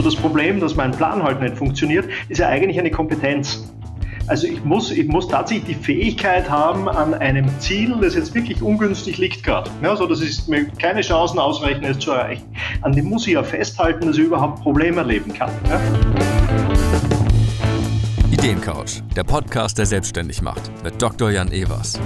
So das Problem, dass mein Plan halt nicht funktioniert, ist ja eigentlich eine Kompetenz. Also ich muss, ich muss tatsächlich die Fähigkeit haben, an einem Ziel, das jetzt wirklich ungünstig liegt gerade, ja, so dass ich mir keine Chancen ausreichen, es zu erreichen, an dem muss ich ja festhalten, dass ich überhaupt Probleme erleben kann. Ja. Ideencouch, der Podcast, der selbstständig macht, mit Dr. Jan Evers.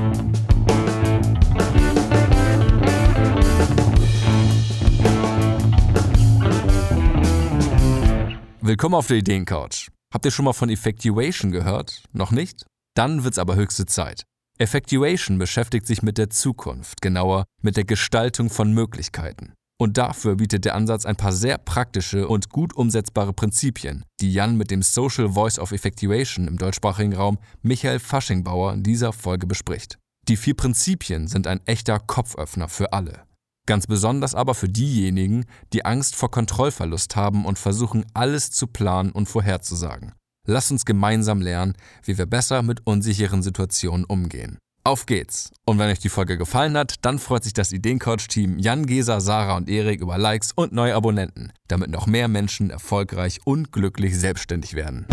Willkommen auf der Ideencouch. Habt ihr schon mal von Effectuation gehört? Noch nicht? Dann wird's aber höchste Zeit. Effectuation beschäftigt sich mit der Zukunft, genauer mit der Gestaltung von Möglichkeiten. Und dafür bietet der Ansatz ein paar sehr praktische und gut umsetzbare Prinzipien, die Jan mit dem Social Voice of Effectuation im deutschsprachigen Raum Michael Faschingbauer in dieser Folge bespricht. Die vier Prinzipien sind ein echter Kopföffner für alle. Ganz besonders aber für diejenigen, die Angst vor Kontrollverlust haben und versuchen, alles zu planen und vorherzusagen. Lass uns gemeinsam lernen, wie wir besser mit unsicheren Situationen umgehen. Auf geht's! Und wenn euch die Folge gefallen hat, dann freut sich das Ideencoach-Team Jan, Gesa, Sarah und Erik über Likes und neue Abonnenten, damit noch mehr Menschen erfolgreich und glücklich selbstständig werden.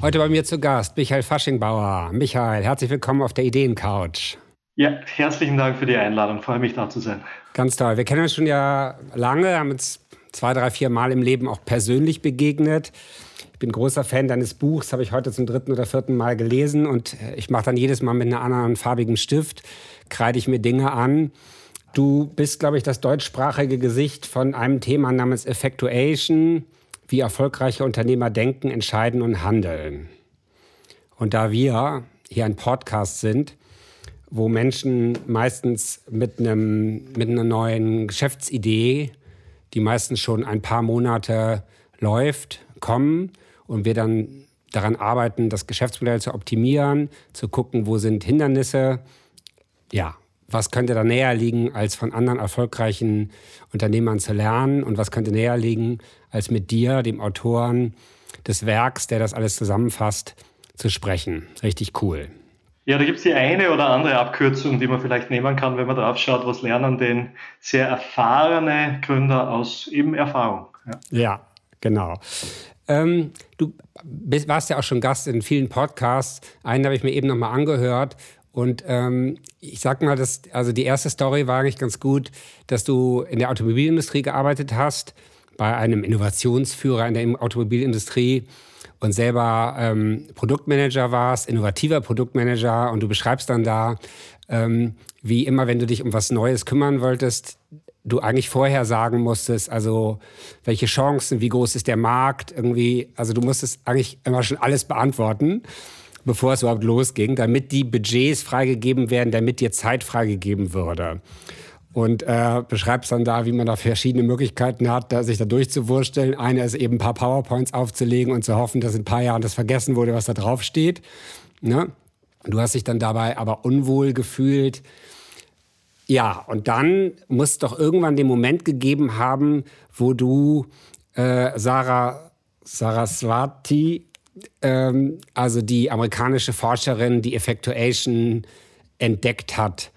Heute bei mir zu Gast Michael Faschingbauer. Michael, herzlich willkommen auf der Ideencouch. Ja, herzlichen Dank für die Einladung. Freue mich da zu sein. Ganz toll. Wir kennen uns schon ja lange, haben uns zwei, drei, vier Mal im Leben auch persönlich begegnet. Ich bin großer Fan deines Buchs, habe ich heute zum dritten oder vierten Mal gelesen und ich mache dann jedes Mal mit einem anderen farbigen Stift, kreide ich mir Dinge an. Du bist, glaube ich, das deutschsprachige Gesicht von einem Thema namens Effectuation wie erfolgreiche Unternehmer denken, entscheiden und handeln. Und da wir hier ein Podcast sind, wo Menschen meistens mit, einem, mit einer neuen Geschäftsidee, die meistens schon ein paar Monate läuft, kommen und wir dann daran arbeiten, das Geschäftsmodell zu optimieren, zu gucken, wo sind Hindernisse. Ja, was könnte da näher liegen, als von anderen erfolgreichen Unternehmern zu lernen und was könnte näher liegen, als mit dir, dem Autoren des Werks, der das alles zusammenfasst, zu sprechen. Richtig cool. Ja, da gibt es die eine oder andere Abkürzung, die man vielleicht nehmen kann, wenn man drauf schaut, was lernen denn sehr erfahrene Gründer aus eben Erfahrung. Ja, ja genau. Ähm, du bist, warst ja auch schon Gast in vielen Podcasts. Einen habe ich mir eben nochmal angehört. Und ähm, ich sag mal, dass, also die erste Story war eigentlich ganz gut, dass du in der Automobilindustrie gearbeitet hast, bei einem Innovationsführer in der Automobilindustrie und selber ähm, Produktmanager warst, innovativer Produktmanager. Und du beschreibst dann da, ähm, wie immer, wenn du dich um was Neues kümmern wolltest, du eigentlich vorher sagen musstest, also welche Chancen, wie groß ist der Markt, irgendwie, also du musstest eigentlich immer schon alles beantworten bevor es überhaupt losging, damit die Budgets freigegeben werden, damit dir Zeit freigegeben würde. Und äh, beschreibst dann da, wie man da verschiedene Möglichkeiten hat, da, sich da durchzuwursteln. Eine ist eben ein paar PowerPoints aufzulegen und zu hoffen, dass in ein paar Jahren das vergessen wurde, was da drauf steht. Ne? Du hast dich dann dabei aber unwohl gefühlt. Ja, und dann muss es doch irgendwann den Moment gegeben haben, wo du äh, Sarah Saraswati ähm, also die amerikanische Forscherin, die Effectuation entdeckt hat,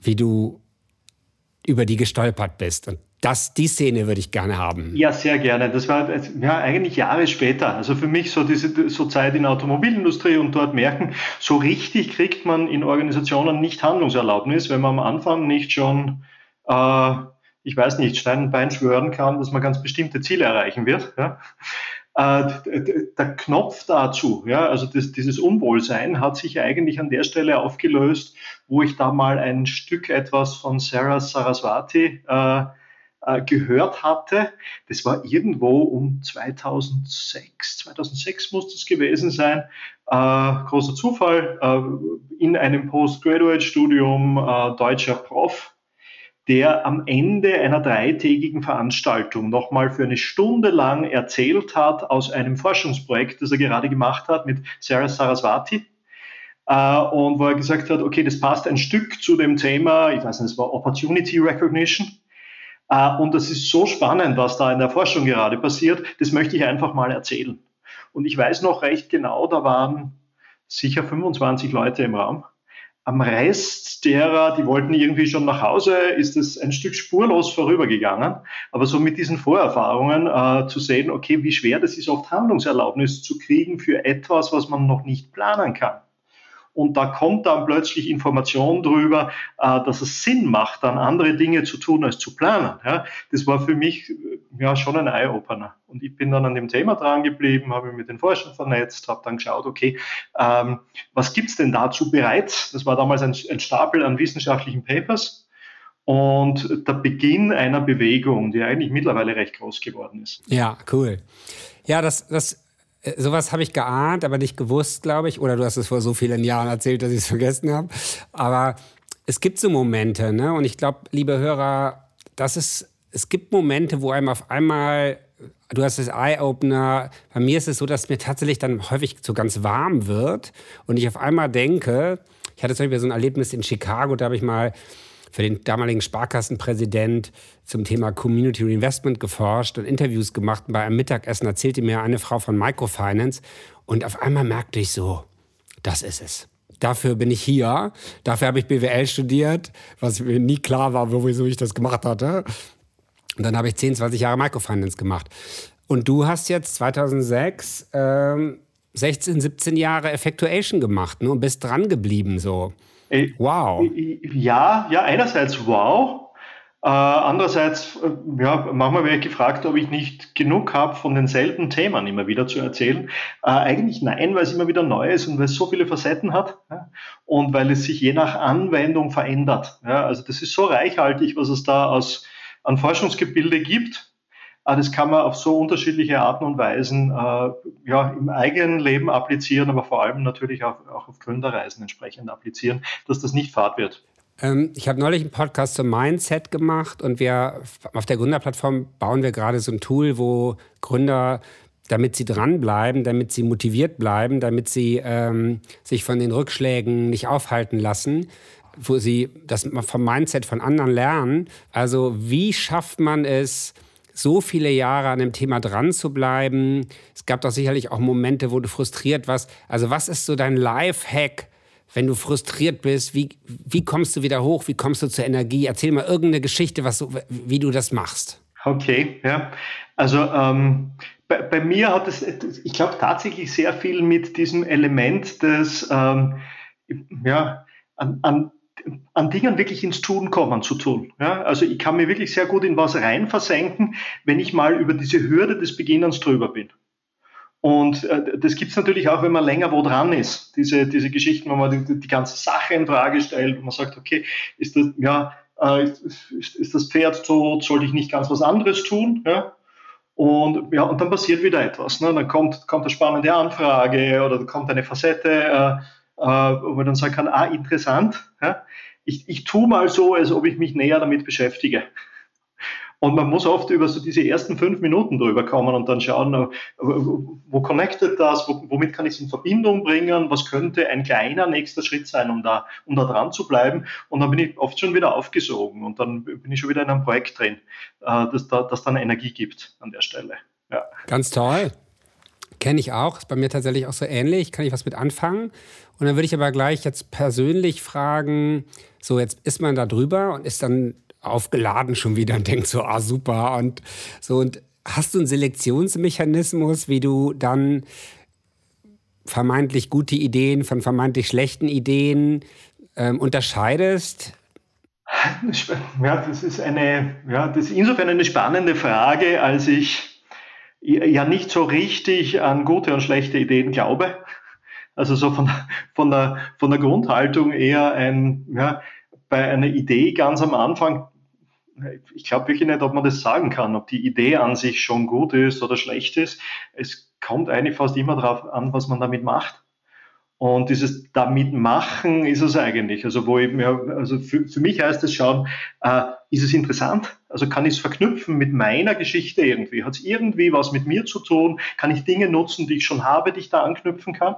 wie du über die gestolpert bist. Und das, die Szene würde ich gerne haben. Ja, sehr gerne. Das war ja eigentlich Jahre später. Also für mich so diese so Zeit in der Automobilindustrie und dort merken, so richtig kriegt man in Organisationen nicht Handlungserlaubnis, wenn man am Anfang nicht schon, äh, ich weiß nicht, Stein und Bein schwören kann, dass man ganz bestimmte Ziele erreichen wird. Ja? Äh, der Knopf dazu, ja, also das, dieses Unwohlsein hat sich eigentlich an der Stelle aufgelöst, wo ich da mal ein Stück etwas von Sarah Saraswati äh, äh, gehört hatte. Das war irgendwo um 2006, 2006 muss das gewesen sein. Äh, großer Zufall, äh, in einem Postgraduate-Studium deutscher Prof der am Ende einer dreitägigen Veranstaltung nochmal für eine Stunde lang erzählt hat aus einem Forschungsprojekt, das er gerade gemacht hat mit Sarah Saraswati. Äh, und wo er gesagt hat, okay, das passt ein Stück zu dem Thema, ich weiß nicht, es war Opportunity Recognition. Äh, und das ist so spannend, was da in der Forschung gerade passiert, das möchte ich einfach mal erzählen. Und ich weiß noch recht genau, da waren sicher 25 Leute im Raum. Am Rest derer, die wollten irgendwie schon nach Hause, ist es ein Stück spurlos vorübergegangen. Aber so mit diesen Vorerfahrungen äh, zu sehen, okay, wie schwer das ist, oft Handlungserlaubnis zu kriegen für etwas, was man noch nicht planen kann und da kommt dann plötzlich Information drüber, äh, dass es Sinn macht, dann andere Dinge zu tun als zu planen. Das war für mich äh, ja schon ein Eye-Opener. Und ich bin dann an dem Thema dran geblieben, habe mich mit den Forschern vernetzt, habe dann geschaut, okay, ähm, was gibt's denn dazu bereits? Das war damals ein, ein Stapel an wissenschaftlichen Papers und der Beginn einer Bewegung, die eigentlich mittlerweile recht groß geworden ist. Ja, cool. Ja, das, das sowas habe ich geahnt, aber nicht gewusst, glaube ich. Oder du hast es vor so vielen Jahren erzählt, dass ich es vergessen habe. Aber es gibt so Momente, ne? Und ich glaube, liebe Hörer, das ist, es gibt Momente, wo einem auf einmal, du hast das Eye-Opener, bei mir ist es so, dass mir tatsächlich dann häufig so ganz warm wird und ich auf einmal denke, ich hatte zum Beispiel so ein Erlebnis in Chicago, da habe ich mal für den damaligen Sparkassenpräsident zum Thema Community Reinvestment geforscht und Interviews gemacht. Und bei einem Mittagessen erzählte mir eine Frau von Microfinance und auf einmal merkte ich so, das ist es. Dafür bin ich hier. Dafür habe ich BWL studiert, was mir nie klar war, wieso ich das gemacht hatte. Und dann habe ich 10, 20 Jahre Microfinance gemacht. Und du hast jetzt 2006 ähm, 16, 17 Jahre Effectuation gemacht ne, und bist dran geblieben so. Wow. Ja, ja, einerseits wow. Äh, andererseits, äh, ja, manchmal werde ich gefragt, ob ich nicht genug habe, von denselben Themen immer wieder zu erzählen. Äh, eigentlich nein, weil es immer wieder neu ist und weil es so viele Facetten hat ja, und weil es sich je nach Anwendung verändert. Ja, also das ist so reichhaltig, was es da aus, an Forschungsgebilde gibt das kann man auf so unterschiedliche Arten und Weisen äh, ja, im eigenen Leben applizieren, aber vor allem natürlich auch, auch auf Gründerreisen entsprechend applizieren, dass das nicht fad wird. Ähm, ich habe neulich einen Podcast zum Mindset gemacht und wir auf der Gründerplattform bauen wir gerade so ein Tool, wo Gründer damit sie dranbleiben, damit sie motiviert bleiben, damit sie ähm, sich von den Rückschlägen nicht aufhalten lassen, wo sie das vom Mindset von anderen lernen. Also wie schafft man es, so viele Jahre an dem Thema dran zu bleiben. Es gab doch sicherlich auch Momente, wo du frustriert warst. Also was ist so dein Life-Hack, wenn du frustriert bist? Wie, wie kommst du wieder hoch? Wie kommst du zur Energie? Erzähl mal irgendeine Geschichte, was wie du das machst. Okay, ja. Also ähm, bei, bei, mir hat es, ich glaube, tatsächlich sehr viel mit diesem Element des, ähm, ja, an, an an Dingen wirklich ins Tun kommen zu tun. Ja, also ich kann mir wirklich sehr gut in was rein versenken, wenn ich mal über diese Hürde des Beginnens drüber bin. Und äh, das gibt es natürlich auch, wenn man länger wo dran ist. Diese, diese Geschichten, wo man die, die ganze Sache in Frage stellt und man sagt, okay, ist das, ja, äh, ist, ist, das Pferd tot, sollte ich nicht ganz was anderes tun? Ja? Und, ja, und dann passiert wieder etwas. Ne? Dann kommt, kommt eine spannende Anfrage oder kommt eine Facette, äh, wo man dann sagen kann, ah, interessant, ja? ich, ich tue mal so, als ob ich mich näher damit beschäftige. Und man muss oft über so diese ersten fünf Minuten drüber kommen und dann schauen, äh, wo connectet das, womit kann ich es in Verbindung bringen, was könnte ein kleiner nächster Schritt sein, um da, um da dran zu bleiben. Und dann bin ich oft schon wieder aufgesogen und dann bin ich schon wieder in einem Projekt drin, äh, das, das dann Energie gibt an der Stelle. Ja. Ganz toll. Kenne ich auch, ist bei mir tatsächlich auch so ähnlich, kann ich was mit anfangen. Und dann würde ich aber gleich jetzt persönlich fragen, so jetzt ist man da drüber und ist dann aufgeladen schon wieder und denkt so, ah super und so und hast du einen Selektionsmechanismus, wie du dann vermeintlich gute Ideen von vermeintlich schlechten Ideen ähm, unterscheidest? Ja, das ist eine, ja, das ist insofern eine spannende Frage, als ich ja nicht so richtig an gute und schlechte Ideen glaube. Also so von, von, der, von der Grundhaltung eher ein, ja, bei einer Idee ganz am Anfang, ich glaube wirklich nicht, ob man das sagen kann, ob die Idee an sich schon gut ist oder schlecht ist. Es kommt eigentlich fast immer darauf an, was man damit macht. Und dieses damit machen ist es eigentlich. Also wo ich mir, also für, für mich heißt es schauen, äh, ist es interessant? Also kann ich es verknüpfen mit meiner Geschichte irgendwie? Hat es irgendwie was mit mir zu tun? Kann ich Dinge nutzen, die ich schon habe, die ich da anknüpfen kann?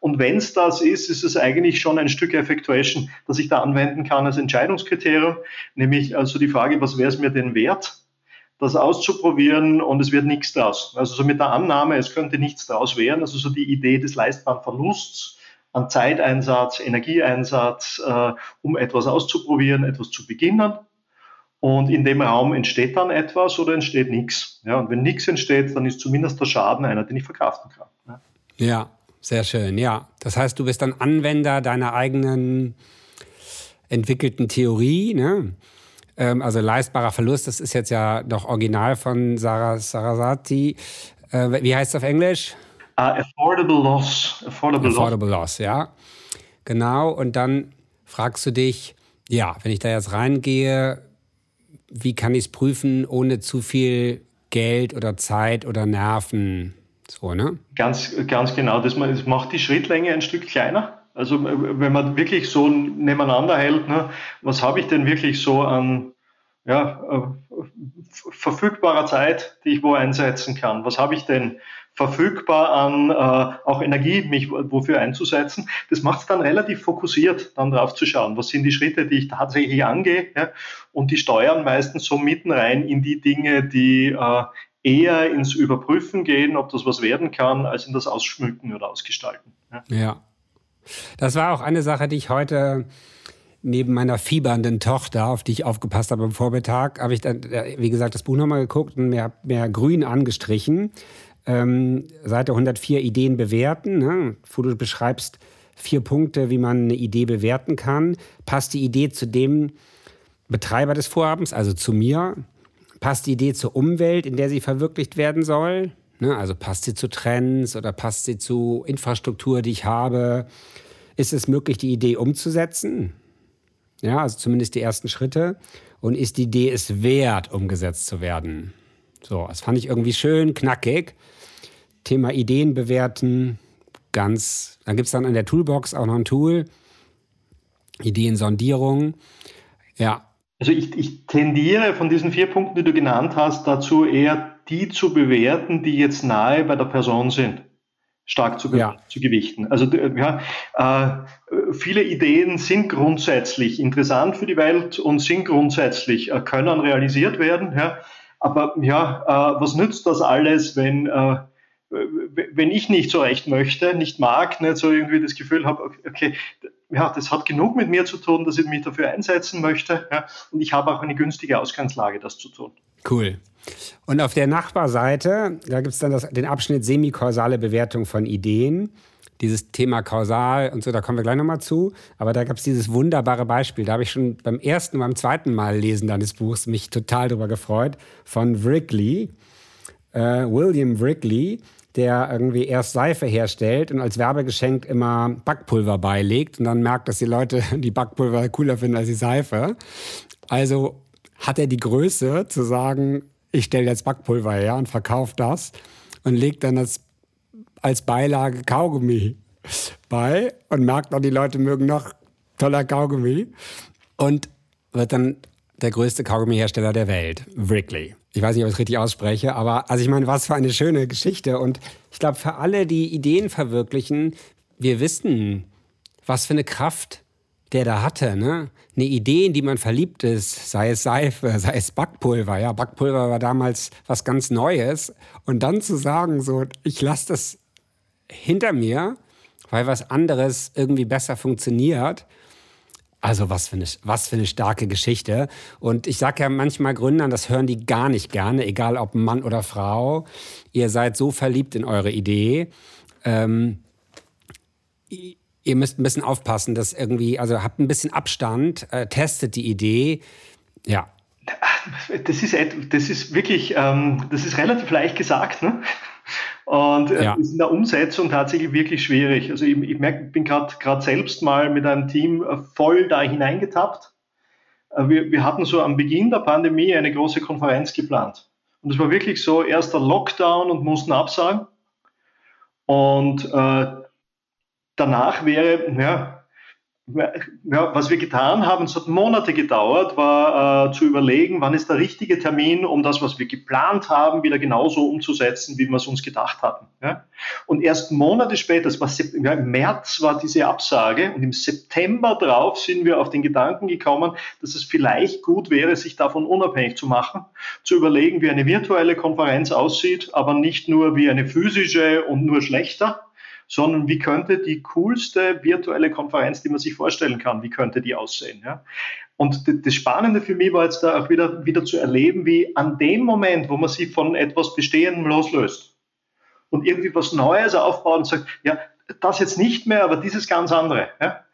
Und wenn es das ist, ist es eigentlich schon ein Stück Effectuation, das ich da anwenden kann als Entscheidungskriterium. Nämlich also die Frage, was wäre es mir denn wert? das auszuprobieren und es wird nichts draus. Also so mit der Annahme, es könnte nichts draus werden, also so die Idee des leistbaren Verlusts, an Zeiteinsatz, Energieeinsatz, äh, um etwas auszuprobieren, etwas zu beginnen. Und in dem Raum entsteht dann etwas oder entsteht nichts. Ja, und wenn nichts entsteht, dann ist zumindest der Schaden einer, den ich verkraften kann. Ja. ja, sehr schön. Ja, das heißt, du bist dann Anwender deiner eigenen entwickelten Theorie. Ne? Ähm, also leistbarer Verlust, das ist jetzt ja doch original von Sarah Sarasati. Äh, wie heißt es auf Englisch? Uh, affordable Loss. Affordable, affordable loss. loss, ja. Genau. Und dann fragst du dich, ja, wenn ich da jetzt reingehe, wie kann ich es prüfen, ohne zu viel Geld oder Zeit oder Nerven? So, ne? Ganz, ganz genau. Das, macht die Schrittlänge ein Stück kleiner. Also wenn man wirklich so nebeneinander hält, ne, was habe ich denn wirklich so an ja, äh, verfügbarer Zeit, die ich wo einsetzen kann? Was habe ich denn verfügbar an äh, auch Energie, mich wofür einzusetzen? Das macht es dann relativ fokussiert, dann drauf zu schauen, was sind die Schritte, die ich tatsächlich angehe ja? und die steuern meistens so mitten rein in die Dinge, die äh, eher ins Überprüfen gehen, ob das was werden kann, als in das Ausschmücken oder Ausgestalten. Ja. ja. Das war auch eine Sache, die ich heute neben meiner fiebernden Tochter, auf die ich aufgepasst habe am Vormittag, habe ich dann, äh, wie gesagt, das Buch nochmal geguckt und mehr, mehr grün angestrichen. Ähm, Seite 104 Ideen bewerten, ne? wo du beschreibst vier Punkte, wie man eine Idee bewerten kann. Passt die Idee zu dem Betreiber des Vorhabens, also zu mir? Passt die Idee zur Umwelt, in der sie verwirklicht werden soll? Ne? Also passt sie zu Trends oder passt sie zu Infrastruktur, die ich habe? Ist es möglich, die Idee umzusetzen? Ja, also zumindest die ersten Schritte. Und ist die Idee es wert, umgesetzt zu werden? So, das fand ich irgendwie schön, knackig. Thema Ideen bewerten, ganz. Dann gibt es dann in der Toolbox auch noch ein Tool. Ideensondierung. Ja. Also ich, ich tendiere von diesen vier Punkten, die du genannt hast, dazu eher die zu bewerten, die jetzt nahe bei der Person sind stark zu, ja. zu gewichten. Also ja, äh, viele Ideen sind grundsätzlich interessant für die Welt und sind grundsätzlich, äh, können realisiert werden. Ja. Aber ja, äh, was nützt das alles, wenn, äh, wenn ich nicht so recht möchte, nicht mag, nicht so irgendwie das Gefühl habe, okay, ja, das hat genug mit mir zu tun, dass ich mich dafür einsetzen möchte. Ja, und ich habe auch eine günstige Ausgangslage, das zu tun. Cool. Und auf der Nachbarseite, da gibt es dann das, den Abschnitt semikausale Bewertung von Ideen. Dieses Thema kausal und so, da kommen wir gleich nochmal zu. Aber da gab es dieses wunderbare Beispiel. Da habe ich schon beim ersten und beim zweiten Mal lesen deines Buchs mich total drüber gefreut. Von Wrigley, äh, William Wrigley, der irgendwie erst Seife herstellt und als Werbegeschenk immer Backpulver beilegt und dann merkt, dass die Leute die Backpulver cooler finden als die Seife. Also hat er die Größe zu sagen, ich stelle jetzt Backpulver her und verkaufe das und lege dann das als Beilage Kaugummi bei und merkt auch, die Leute mögen noch toller Kaugummi und wird dann der größte Kaugummihersteller der Welt, Wrigley. Ich weiß nicht, ob ich es richtig ausspreche, aber also ich meine, was für eine schöne Geschichte. Und ich glaube, für alle, die Ideen verwirklichen, wir wissen, was für eine Kraft der da hatte, ne? Eine Idee, in die man verliebt ist, sei es Seife, sei es Backpulver, ja, Backpulver war damals was ganz Neues und dann zu sagen so, ich lasse das hinter mir, weil was anderes irgendwie besser funktioniert. Also was für eine, was für eine starke Geschichte. Und ich sage ja manchmal Gründern, das hören die gar nicht gerne, egal ob Mann oder Frau. Ihr seid so verliebt in eure Idee. Ähm, ihr müsst ein bisschen aufpassen, dass irgendwie, also habt ein bisschen Abstand, äh, testet die Idee. Ja. Das ist, das ist wirklich, ähm, das ist relativ leicht gesagt, ne? Und äh, ja. ist in der Umsetzung tatsächlich wirklich schwierig. Also ich, ich merke, ich bin gerade selbst mal mit einem Team äh, voll da hineingetappt. Äh, wir, wir hatten so am Beginn der Pandemie eine große Konferenz geplant. Und es war wirklich so, erster Lockdown und mussten absagen. Und äh, danach wäre, ja, ja, was wir getan haben, es hat Monate gedauert, war äh, zu überlegen, wann ist der richtige Termin, um das, was wir geplant haben, wieder genauso umzusetzen, wie wir es uns gedacht hatten. Ja? Und erst Monate später, das war ja, im März war diese Absage und im September drauf sind wir auf den Gedanken gekommen, dass es vielleicht gut wäre, sich davon unabhängig zu machen, zu überlegen, wie eine virtuelle Konferenz aussieht, aber nicht nur wie eine physische und nur schlechter, sondern wie könnte die coolste virtuelle Konferenz, die man sich vorstellen kann, wie könnte die aussehen. Ja? Und das Spannende für mich war jetzt da auch wieder, wieder zu erleben, wie an dem Moment, wo man sich von etwas Bestehendem loslöst und irgendwie was Neues aufbaut und sagt, ja, das jetzt nicht mehr, aber dieses ganz andere. Ja?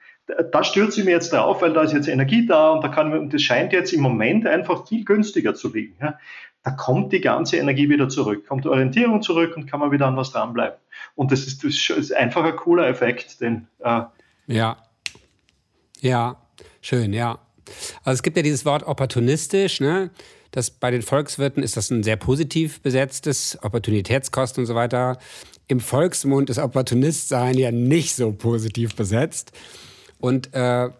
Da stürze ich mir jetzt drauf, weil da ist jetzt Energie da und da kann und das scheint jetzt im Moment einfach viel günstiger zu liegen. Ja? Da kommt die ganze Energie wieder zurück, kommt Orientierung zurück und kann man wieder an was dranbleiben. Und das ist, das ist einfach ein cooler Effekt, den äh ja, ja, schön, ja. Also es gibt ja dieses Wort opportunistisch, ne? Das bei den Volkswirten ist das ein sehr positiv besetztes, Opportunitätskosten und so weiter. Im Volksmund ist Opportunistsein ja nicht so positiv besetzt. Und äh,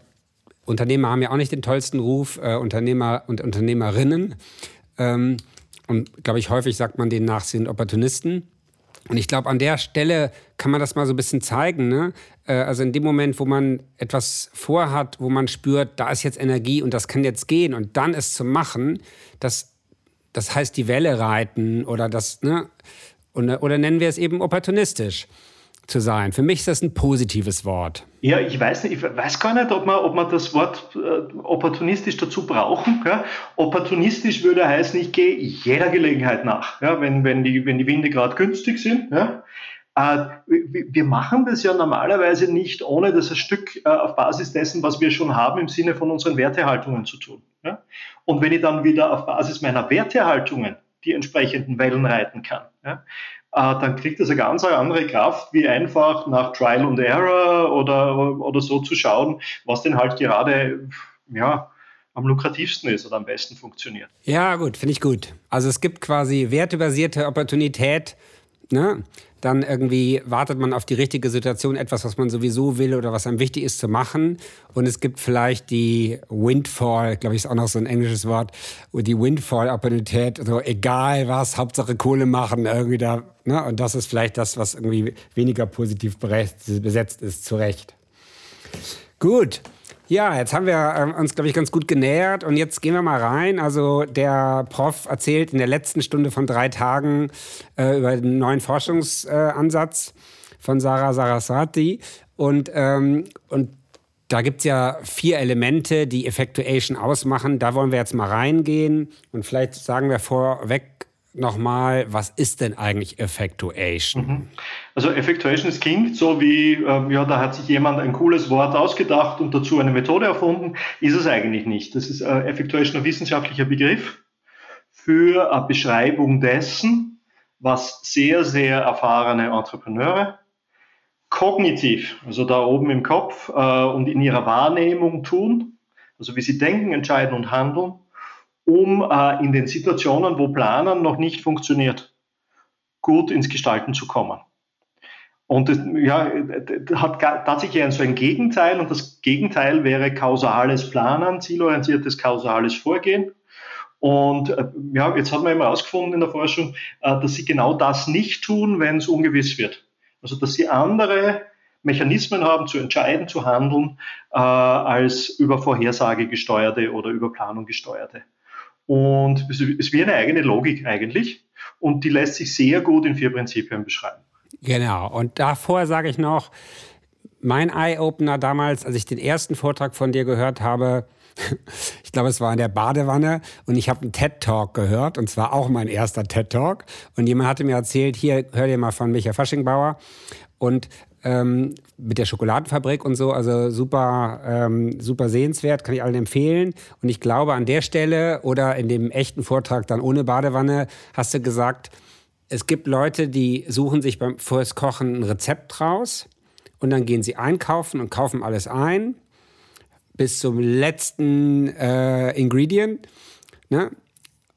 Unternehmer haben ja auch nicht den tollsten Ruf, äh, Unternehmer und Unternehmerinnen. Ähm, und glaube ich, häufig sagt man denen nach, sind Opportunisten. Und ich glaube, an der Stelle kann man das mal so ein bisschen zeigen. Ne? Äh, also in dem Moment, wo man etwas vorhat, wo man spürt, da ist jetzt Energie und das kann jetzt gehen und dann es zu machen, das, das heißt die Welle reiten oder das, ne? oder nennen wir es eben opportunistisch zu sein. Für mich ist das ein positives Wort. Ja, ich weiß ich weiß gar nicht, ob man, ob man das Wort äh, opportunistisch dazu brauchen. Ja? Opportunistisch würde heißen, ich gehe jeder Gelegenheit nach, ja? wenn, wenn, die, wenn die Winde gerade günstig sind. Ja? Äh, wir machen das ja normalerweise nicht, ohne das ein Stück äh, auf Basis dessen, was wir schon haben, im Sinne von unseren Wertehaltungen zu tun. Ja? Und wenn ich dann wieder auf Basis meiner Wertehaltungen die entsprechenden Wellen reiten kann, ja, dann kriegt das eine ganz andere Kraft, wie einfach nach Trial and Error oder, oder so zu schauen, was denn halt gerade, ja, am lukrativsten ist oder am besten funktioniert. Ja, gut, finde ich gut. Also es gibt quasi wertebasierte Opportunität, ne? Dann irgendwie wartet man auf die richtige Situation, etwas, was man sowieso will oder was einem wichtig ist zu machen. Und es gibt vielleicht die Windfall, glaube ich, ist auch noch so ein englisches Wort, die Windfall-Opportunität, so egal was, Hauptsache Kohle machen, irgendwie da. Ne? Und das ist vielleicht das, was irgendwie weniger positiv besetzt ist, zu Recht. Gut. Ja, jetzt haben wir ähm, uns, glaube ich, ganz gut genähert und jetzt gehen wir mal rein. Also der Prof erzählt in der letzten Stunde von drei Tagen äh, über den neuen Forschungsansatz äh, von Sarah Saraswati und, ähm, und da gibt es ja vier Elemente, die Effectuation ausmachen. Da wollen wir jetzt mal reingehen und vielleicht sagen wir vorweg nochmal, was ist denn eigentlich Effectuation? Mhm. Also Effectuation, es klingt so wie, ähm, ja, da hat sich jemand ein cooles Wort ausgedacht und dazu eine Methode erfunden. Ist es eigentlich nicht. Das ist äh, Effectuation ein wissenschaftlicher Begriff für eine Beschreibung dessen, was sehr, sehr erfahrene Entrepreneure kognitiv, also da oben im Kopf äh, und in ihrer Wahrnehmung tun, also wie sie denken, entscheiden und handeln, um äh, in den Situationen, wo Planen noch nicht funktioniert, gut ins Gestalten zu kommen. Und das, ja, das hat tatsächlich so ein Gegenteil und das Gegenteil wäre kausales Planen, zielorientiertes kausales Vorgehen. Und äh, ja, jetzt hat man immer herausgefunden in der Forschung, äh, dass sie genau das nicht tun, wenn es ungewiss wird. Also dass sie andere Mechanismen haben, zu entscheiden, zu handeln, äh, als über Vorhersage gesteuerte oder über Planung gesteuerte. Und es wie eine eigene Logik eigentlich. Und die lässt sich sehr gut in vier Prinzipien beschreiben. Genau. Und davor sage ich noch, mein Eye-Opener damals, als ich den ersten Vortrag von dir gehört habe, ich glaube, es war in der Badewanne und ich habe einen TED-Talk gehört und zwar auch mein erster TED-Talk. Und jemand hatte mir erzählt, hier, hör dir mal von Michael Faschingbauer. Und ähm, mit der Schokoladenfabrik und so. Also super, ähm, super sehenswert, kann ich allen empfehlen. Und ich glaube, an der Stelle oder in dem echten Vortrag dann ohne Badewanne hast du gesagt, es gibt Leute, die suchen sich beim fürs Kochen ein Rezept raus und dann gehen sie einkaufen und kaufen alles ein bis zum letzten äh, Ingredient ne?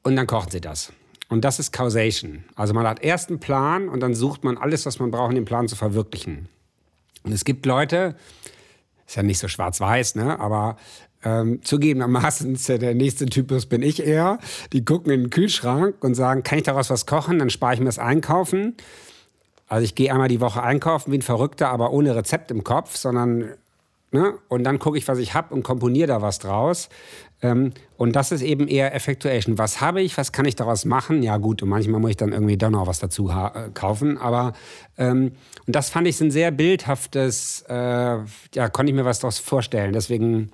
und dann kochen sie das. Und das ist Causation. Also man hat erst einen Plan und dann sucht man alles, was man braucht, um den Plan zu verwirklichen. Und es gibt Leute, ist ja nicht so schwarz-weiß, ne? aber ähm, zugegebenermaßen der nächste Typus bin ich eher. Die gucken in den Kühlschrank und sagen, kann ich daraus was kochen? Dann spare ich mir das Einkaufen. Also ich gehe einmal die Woche einkaufen wie ein Verrückter, aber ohne Rezept im Kopf, sondern ne? und dann gucke ich, was ich habe und komponiere da was draus. Ähm, und das ist eben eher Effectuation. Was habe ich, was kann ich daraus machen? Ja gut, und manchmal muss ich dann irgendwie doch noch was dazu äh, kaufen. Aber ähm, und das fand ich ein sehr bildhaftes, äh, ja, konnte ich mir was daraus vorstellen. Deswegen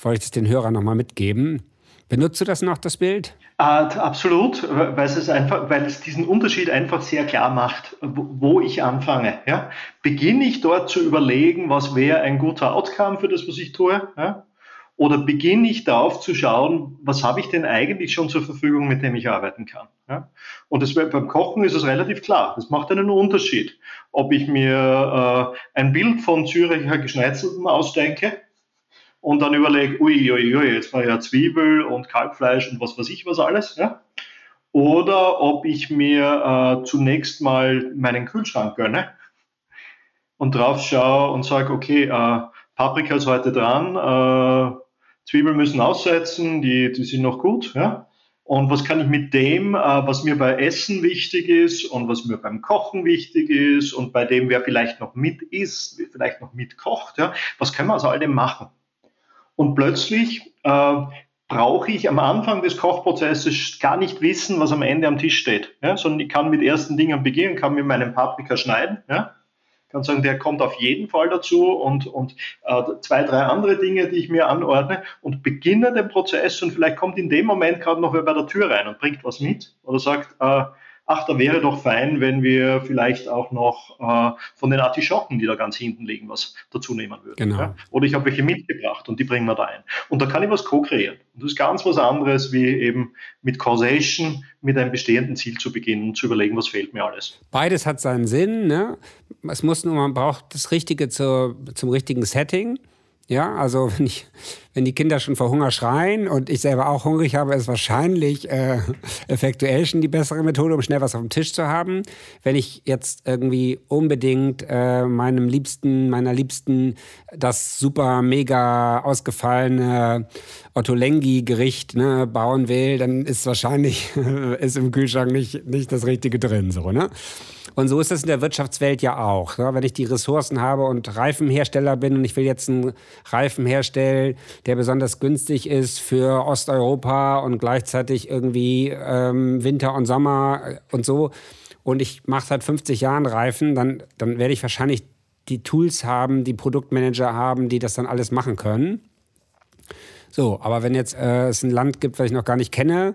wollte ich das den Hörern nochmal mitgeben. Benutzt du das noch, das Bild? Äh, absolut, weil es, einfach, weil es diesen Unterschied einfach sehr klar macht, wo ich anfange. Ja? Beginne ich dort zu überlegen, was wäre ein guter Outcome für das, was ich tue? Ja? Oder beginne ich darauf zu schauen, was habe ich denn eigentlich schon zur Verfügung, mit dem ich arbeiten kann? Ja? Und das, beim Kochen ist es relativ klar. Das macht einen Unterschied, ob ich mir äh, ein Bild von Züricher Geschnetzeltem ausdenke und dann überlege, ui, ui, jetzt war ja Zwiebel und Kalbfleisch und was weiß ich was alles. Ja? Oder ob ich mir äh, zunächst mal meinen Kühlschrank gönne und drauf schaue und sage, okay, äh, Paprika ist heute dran, äh, Zwiebeln müssen aussetzen, die, die sind noch gut. Ja? Und was kann ich mit dem, äh, was mir bei Essen wichtig ist und was mir beim Kochen wichtig ist und bei dem, wer vielleicht noch mit isst, vielleicht noch mitkocht, ja? was können wir aus all dem machen? Und plötzlich äh, brauche ich am Anfang des Kochprozesses gar nicht wissen, was am Ende am Tisch steht, ja? sondern ich kann mit ersten Dingen beginnen, kann mir meinen Paprika schneiden, ja? Kann sagen, der kommt auf jeden Fall dazu und, und äh, zwei, drei andere Dinge, die ich mir anordne und beginne den Prozess und vielleicht kommt in dem Moment gerade noch wer bei der Tür rein und bringt was mit oder sagt, äh, ach, da wäre doch fein, wenn wir vielleicht auch noch äh, von den Artischocken, die da ganz hinten liegen, was dazu nehmen würden. Genau. Ja? Oder ich habe welche mitgebracht und die bringen wir da ein. Und da kann ich was co-kreieren. Und das ist ganz was anderes, wie eben mit Causation mit einem bestehenden Ziel zu beginnen und zu überlegen, was fehlt mir alles. Beides hat seinen Sinn. Ne? Es muss nur, man braucht das Richtige zur, zum richtigen Setting. Ja, also wenn ich, wenn die Kinder schon vor Hunger schreien und ich selber auch hungrig habe, ist wahrscheinlich äh, Effectuation die bessere Methode, um schnell was auf dem Tisch zu haben. Wenn ich jetzt irgendwie unbedingt äh, meinem Liebsten, meiner Liebsten das super mega ausgefallene Ottolenghi-Gericht ne, bauen will, dann ist wahrscheinlich ist im Kühlschrank nicht, nicht das Richtige drin. So, ne? Und so ist es in der Wirtschaftswelt ja auch. Ja? Wenn ich die Ressourcen habe und Reifenhersteller bin und ich will jetzt einen Reifen herstellen, der besonders günstig ist für Osteuropa und gleichzeitig irgendwie ähm, Winter und Sommer und so, und ich mache seit 50 Jahren Reifen, dann, dann werde ich wahrscheinlich die Tools haben, die Produktmanager haben, die das dann alles machen können. So, aber wenn jetzt äh, es ein Land gibt, was ich noch gar nicht kenne,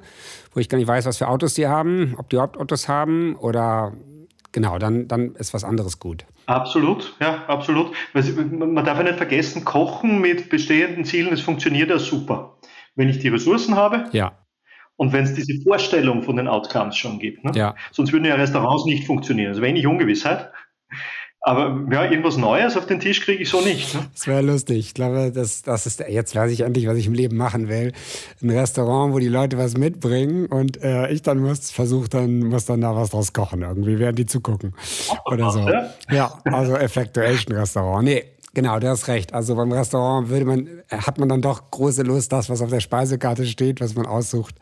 wo ich gar nicht weiß, was für Autos die haben, ob die überhaupt Autos haben oder genau, dann, dann ist was anderes gut. Absolut, ja, absolut. Man darf ja nicht vergessen, Kochen mit bestehenden Zielen, das funktioniert ja super. Wenn ich die Ressourcen habe, ja. Und wenn es diese Vorstellung von den Outcomes schon gibt. Ne? Ja. Sonst würden ja Restaurants nicht funktionieren. Also wenig Ungewissheit. Aber ja, irgendwas Neues auf den Tisch kriege ich so nicht. Ne? Das wäre lustig. Ich glaube, das, das ist, jetzt weiß ich endlich, was ich im Leben machen will. Ein Restaurant, wo die Leute was mitbringen und äh, ich dann muss, versuche dann, muss dann da was draus kochen irgendwie, während die zugucken. Oder so. Ja, ja also Effectuation Restaurant. Nee, Genau, du hast recht. Also beim Restaurant würde man, hat man dann doch große Lust, das, was auf der Speisekarte steht, was man aussucht,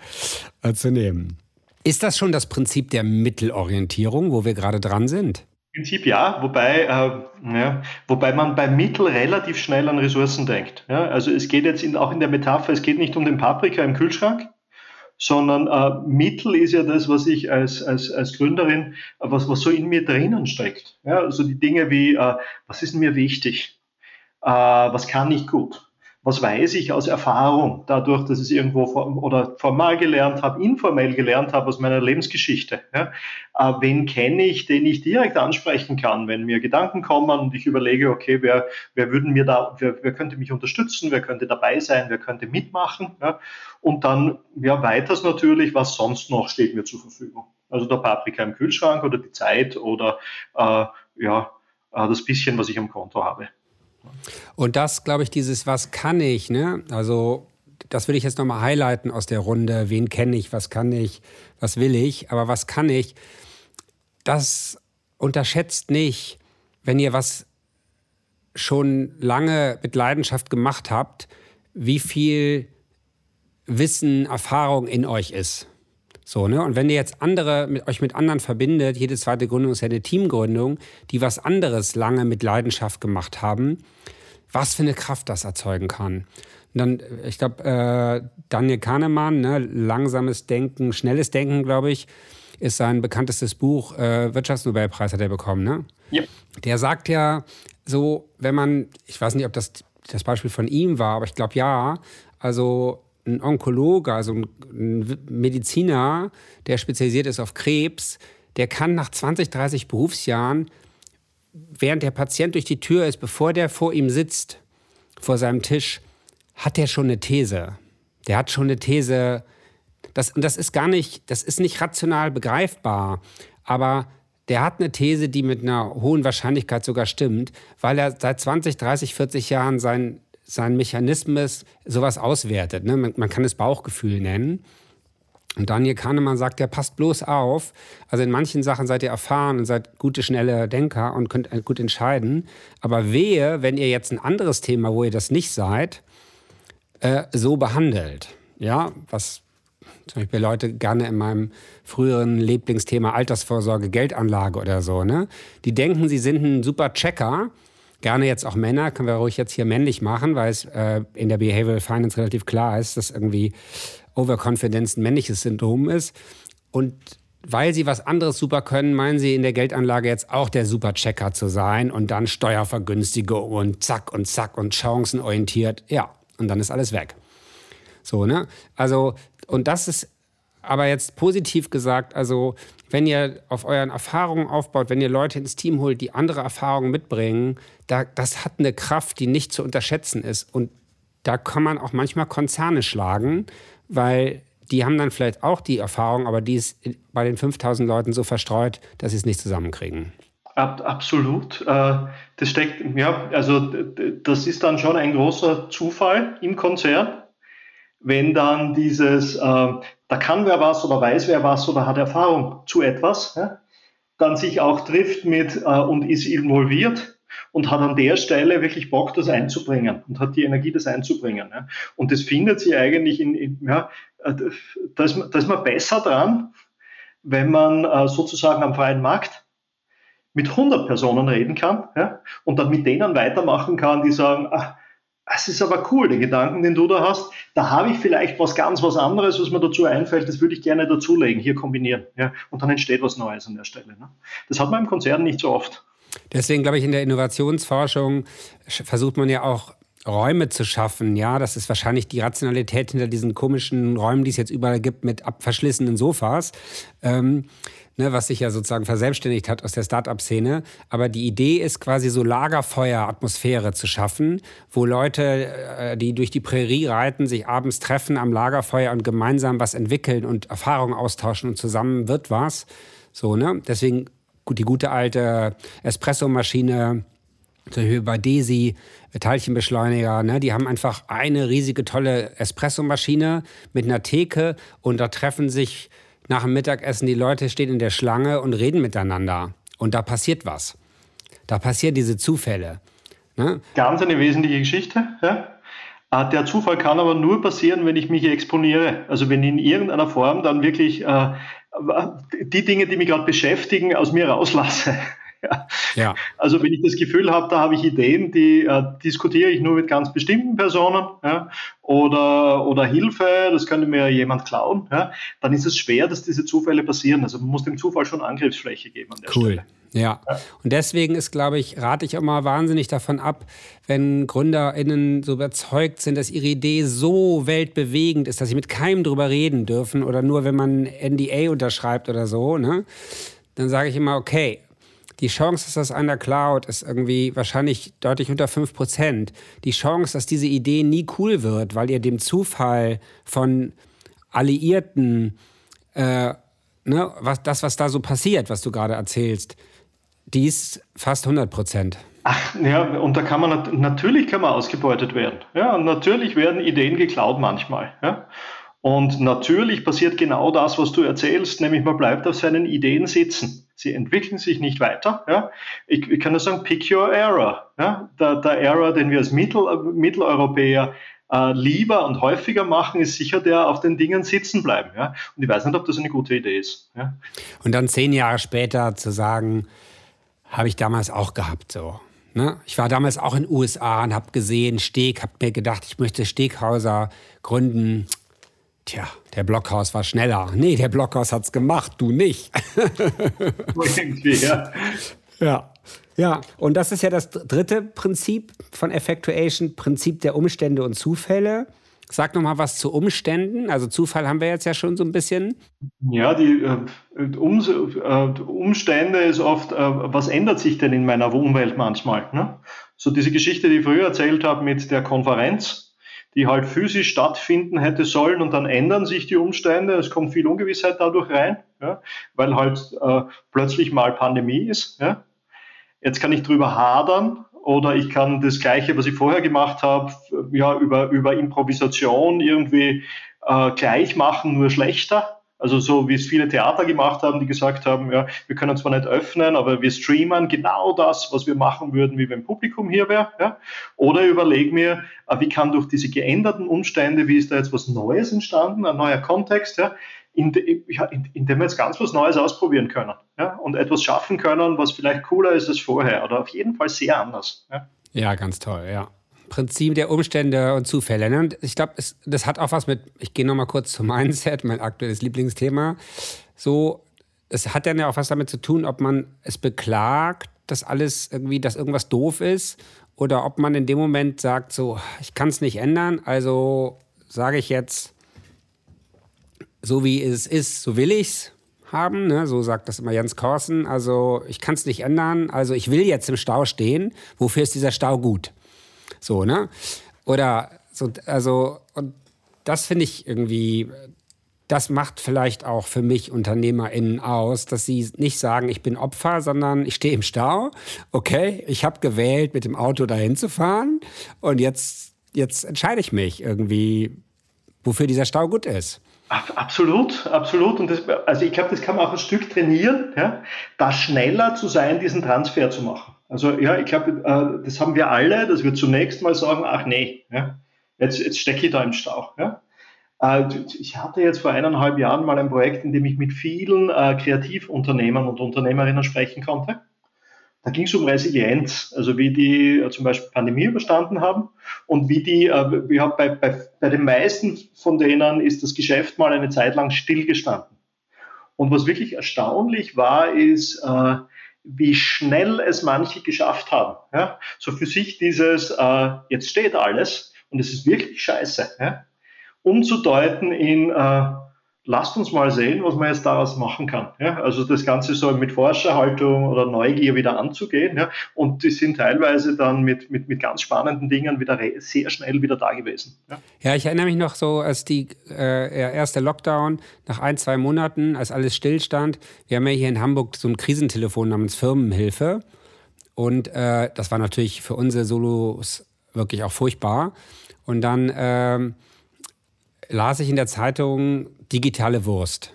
äh, zu nehmen. Ist das schon das Prinzip der Mittelorientierung, wo wir gerade dran sind? Prinzip ja, wobei, äh, ja, wobei man bei Mittel relativ schnell an Ressourcen denkt. Ja? Also es geht jetzt in, auch in der Metapher, es geht nicht um den Paprika im Kühlschrank, sondern äh, Mittel ist ja das, was ich als, als, als Gründerin, was, was so in mir drinnen steckt. Ja? Also die Dinge wie, äh, was ist mir wichtig? Äh, was kann ich gut? Was weiß ich aus Erfahrung, dadurch, dass ich es irgendwo oder formal gelernt habe, informell gelernt habe aus meiner Lebensgeschichte. Ja? Äh, wen kenne ich, den ich direkt ansprechen kann, wenn mir Gedanken kommen und ich überlege, okay, wer, wer würden mir da, wer, wer könnte mich unterstützen, wer könnte dabei sein, wer könnte mitmachen. Ja? Und dann, ja, weiters natürlich, was sonst noch steht mir zur Verfügung. Also der Paprika im Kühlschrank oder die Zeit oder äh, ja, äh, das bisschen, was ich am Konto habe. Und das, glaube ich, dieses Was kann ich, ne? Also, das will ich jetzt nochmal highlighten aus der Runde. Wen kenne ich, was kann ich, was will ich, aber was kann ich? Das unterschätzt nicht, wenn ihr was schon lange mit Leidenschaft gemacht habt, wie viel Wissen, Erfahrung in euch ist. So, ne? Und wenn ihr jetzt andere mit euch mit anderen verbindet, jede zweite Gründung ist ja eine Teamgründung, die was anderes lange mit Leidenschaft gemacht haben, was für eine Kraft das erzeugen kann. Und dann, ich glaube, äh, Daniel Kahnemann, ne, langsames Denken, schnelles Denken, glaube ich, ist sein bekanntestes Buch, äh, Wirtschaftsnobelpreis hat er bekommen, ne? Ja. Der sagt ja so, wenn man, ich weiß nicht, ob das das Beispiel von ihm war, aber ich glaube ja, also ein Onkologe, also ein Mediziner, der spezialisiert ist auf Krebs, der kann nach 20, 30 Berufsjahren, während der Patient durch die Tür ist, bevor der vor ihm sitzt, vor seinem Tisch, hat der schon eine These. Der hat schon eine These. Das, und das ist gar nicht, das ist nicht rational begreifbar, aber der hat eine These, die mit einer hohen Wahrscheinlichkeit sogar stimmt, weil er seit 20, 30, 40 Jahren sein, sein Mechanismus sowas auswertet. Ne? Man, man kann es Bauchgefühl nennen. Und Daniel Kahnemann sagt, ja, passt bloß auf. Also in manchen Sachen seid ihr erfahren und seid gute, schnelle Denker und könnt gut entscheiden. Aber wehe, wenn ihr jetzt ein anderes Thema, wo ihr das nicht seid, äh, so behandelt. Ja, was zum Beispiel Leute gerne in meinem früheren Lieblingsthema Altersvorsorge, Geldanlage oder so, ne? Die denken, sie sind ein super Checker. Gerne jetzt auch Männer, können wir ruhig jetzt hier männlich machen, weil es äh, in der Behavioral Finance relativ klar ist, dass irgendwie Overconfidence ein männliches Syndrom ist. Und weil sie was anderes super können, meinen sie in der Geldanlage jetzt auch der Superchecker zu sein und dann Steuervergünstigung und zack und zack und chancenorientiert. Ja, und dann ist alles weg. So, ne? Also, und das ist aber jetzt positiv gesagt, also wenn ihr auf euren Erfahrungen aufbaut, wenn ihr Leute ins Team holt, die andere Erfahrungen mitbringen, da, das hat eine Kraft, die nicht zu unterschätzen ist. Und da kann man auch manchmal Konzerne schlagen, weil die haben dann vielleicht auch die Erfahrung, aber die ist bei den 5000 Leuten so verstreut, dass sie es nicht zusammenkriegen. Absolut. Äh, das steckt, ja, also das ist dann schon ein großer Zufall im Konzern, wenn dann dieses, äh, da kann wer was oder weiß wer was oder hat Erfahrung zu etwas, dann sich auch trifft mit äh, und ist involviert und hat an der Stelle wirklich Bock, das einzubringen und hat die Energie, das einzubringen. Ja. Und das findet sich eigentlich in, in ja, äh, da ist, da ist man besser dran, wenn man äh, sozusagen am freien Markt mit 100 Personen reden kann ja, und dann mit denen weitermachen kann, die sagen, ach, das ist aber cool, den Gedanken, den du da hast, da habe ich vielleicht was ganz was anderes, was mir dazu einfällt, das würde ich gerne dazulegen, hier kombinieren. Ja, und dann entsteht was Neues an der Stelle. Ne. Das hat man im Konzern nicht so oft. Deswegen glaube ich, in der Innovationsforschung versucht man ja auch Räume zu schaffen. Ja, das ist wahrscheinlich die Rationalität hinter diesen komischen Räumen, die es jetzt überall gibt mit verschlissenen Sofas. Ähm, ne, was sich ja sozusagen verselbstständigt hat aus der Start-up-Szene. Aber die Idee ist quasi so Lagerfeuer-Atmosphäre zu schaffen, wo Leute, äh, die durch die Prärie reiten, sich abends treffen am Lagerfeuer und gemeinsam was entwickeln und Erfahrungen austauschen und zusammen wird was. So, ne? Deswegen die gute alte Espressomaschine, zum Beispiel bei Desi, Teilchenbeschleuniger, ne, die haben einfach eine riesige tolle Espressomaschine mit einer Theke und da treffen sich nach dem Mittagessen die Leute, stehen in der Schlange und reden miteinander. Und da passiert was. Da passieren diese Zufälle. Ne? Ganz eine wesentliche Geschichte. Ja? Ah, der Zufall kann aber nur passieren, wenn ich mich exponiere. Also wenn ich in irgendeiner Form dann wirklich äh, die Dinge, die mich gerade beschäftigen, aus mir rauslasse. Ja. ja. Also wenn ich das Gefühl habe, da habe ich Ideen, die äh, diskutiere ich nur mit ganz bestimmten Personen ja, oder, oder Hilfe, das könnte mir jemand klauen, ja, dann ist es schwer, dass diese Zufälle passieren. Also man muss dem Zufall schon Angriffsfläche geben an der cool. Stelle. Ja. Und deswegen ist, glaube ich, rate ich immer wahnsinnig davon ab, wenn GründerInnen so überzeugt sind, dass ihre Idee so weltbewegend ist, dass sie mit keinem drüber reden dürfen oder nur, wenn man NDA unterschreibt oder so, ne? Dann sage ich immer, okay, die Chance, dass das an der Cloud ist irgendwie wahrscheinlich deutlich unter 5%. Die Chance, dass diese Idee nie cool wird, weil ihr dem Zufall von Alliierten, äh, ne, was, das, was da so passiert, was du gerade erzählst, die ist fast 100 Prozent. Ach, ja, und da kann man natürlich kann man ausgebeutet werden. Ja, natürlich werden Ideen geklaut manchmal. Ja. Und natürlich passiert genau das, was du erzählst, nämlich man bleibt auf seinen Ideen sitzen. Sie entwickeln sich nicht weiter. Ja. Ich, ich kann nur sagen, pick your error. Ja. Der, der Error, den wir als Mittel, Mitteleuropäer äh, lieber und häufiger machen, ist sicher der auf den Dingen sitzen bleiben. Ja. Und ich weiß nicht, ob das eine gute Idee ist. Ja. Und dann zehn Jahre später zu sagen, habe ich damals auch gehabt so. Ne? Ich war damals auch in den USA und habe gesehen, Steg, habe mir gedacht, ich möchte Steghauser gründen. Tja, der Blockhaus war schneller. Nee, der Blockhaus hat's gemacht, du nicht. Irgendwie, ja. Ja. Ja, und das ist ja das dritte Prinzip von Effectuation, Prinzip der Umstände und Zufälle. Sag noch mal was zu Umständen. Also Zufall haben wir jetzt ja schon so ein bisschen. Ja, die äh, um, äh, Umstände ist oft, äh, was ändert sich denn in meiner Umwelt manchmal? Ne? So diese Geschichte, die ich früher erzählt habe mit der Konferenz, die halt physisch stattfinden hätte sollen und dann ändern sich die Umstände. Es kommt viel Ungewissheit dadurch rein, ja? weil halt äh, plötzlich mal Pandemie ist. Ja? Jetzt kann ich drüber hadern, oder ich kann das Gleiche, was ich vorher gemacht habe, ja, über, über Improvisation irgendwie äh, gleich machen, nur schlechter. Also so wie es viele Theater gemacht haben, die gesagt haben, ja, wir können zwar nicht öffnen, aber wir streamen genau das, was wir machen würden, wie wenn Publikum hier wäre. Ja? Oder überleg mir, äh, wie kann durch diese geänderten Umstände, wie ist da jetzt was Neues entstanden, ein neuer Kontext, ja? in, de, in, in, dem wir jetzt ganz was Neues ausprobieren können ja, und etwas schaffen können, was vielleicht cooler ist als vorher oder auf jeden Fall sehr anders. Ja, ja ganz toll, ja. Prinzip der Umstände und Zufälle. Ne? Und ich glaube, das hat auch was mit, ich gehe nochmal kurz zum Mindset, mein aktuelles Lieblingsthema. So, es hat dann ja auch was damit zu tun, ob man es beklagt, dass alles irgendwie, dass irgendwas doof ist, oder ob man in dem Moment sagt, so, ich kann es nicht ändern, also sage ich jetzt, so wie es ist, so will ich's haben. Ne? So sagt das immer Jens Korsen. Also ich kann es nicht ändern. Also ich will jetzt im Stau stehen. Wofür ist dieser Stau gut? So, ne? Oder so, also, und das finde ich irgendwie, das macht vielleicht auch für mich UnternehmerInnen aus, dass sie nicht sagen, ich bin Opfer, sondern ich stehe im Stau. Okay, ich habe gewählt, mit dem Auto dahin zu fahren. Und jetzt, jetzt entscheide ich mich irgendwie, wofür dieser Stau gut ist. Absolut, absolut. Und das, also ich glaube, das kann man auch ein Stück trainieren, ja, da schneller zu sein, diesen Transfer zu machen. Also ja, ich glaube, äh, das haben wir alle, dass wir zunächst mal sagen, ach nee, ja, jetzt, jetzt stecke ich da im Stau. Ja. Äh, ich hatte jetzt vor eineinhalb Jahren mal ein Projekt, in dem ich mit vielen äh, Kreativunternehmern und Unternehmerinnen sprechen konnte. Da ging es um Resilienz, also wie die äh, zum Beispiel Pandemie überstanden haben und wie die, äh, ja, bei, bei, bei den meisten von denen ist das Geschäft mal eine Zeit lang stillgestanden. Und was wirklich erstaunlich war, ist, äh, wie schnell es manche geschafft haben. Ja? So für sich dieses, äh, jetzt steht alles und es ist wirklich scheiße, ja? umzudeuten in, äh, lasst uns mal sehen, was man jetzt daraus machen kann. Ja, also das Ganze so mit Forscherhaltung oder Neugier wieder anzugehen. Ja, und die sind teilweise dann mit, mit, mit ganz spannenden Dingen wieder sehr schnell wieder da gewesen. Ja, ja ich erinnere mich noch so, als die äh, erste Lockdown nach ein, zwei Monaten, als alles stillstand. Wir haben ja hier in Hamburg so ein Krisentelefon namens Firmenhilfe. Und äh, das war natürlich für unsere Solos wirklich auch furchtbar. Und dann äh, las ich in der Zeitung, digitale Wurst.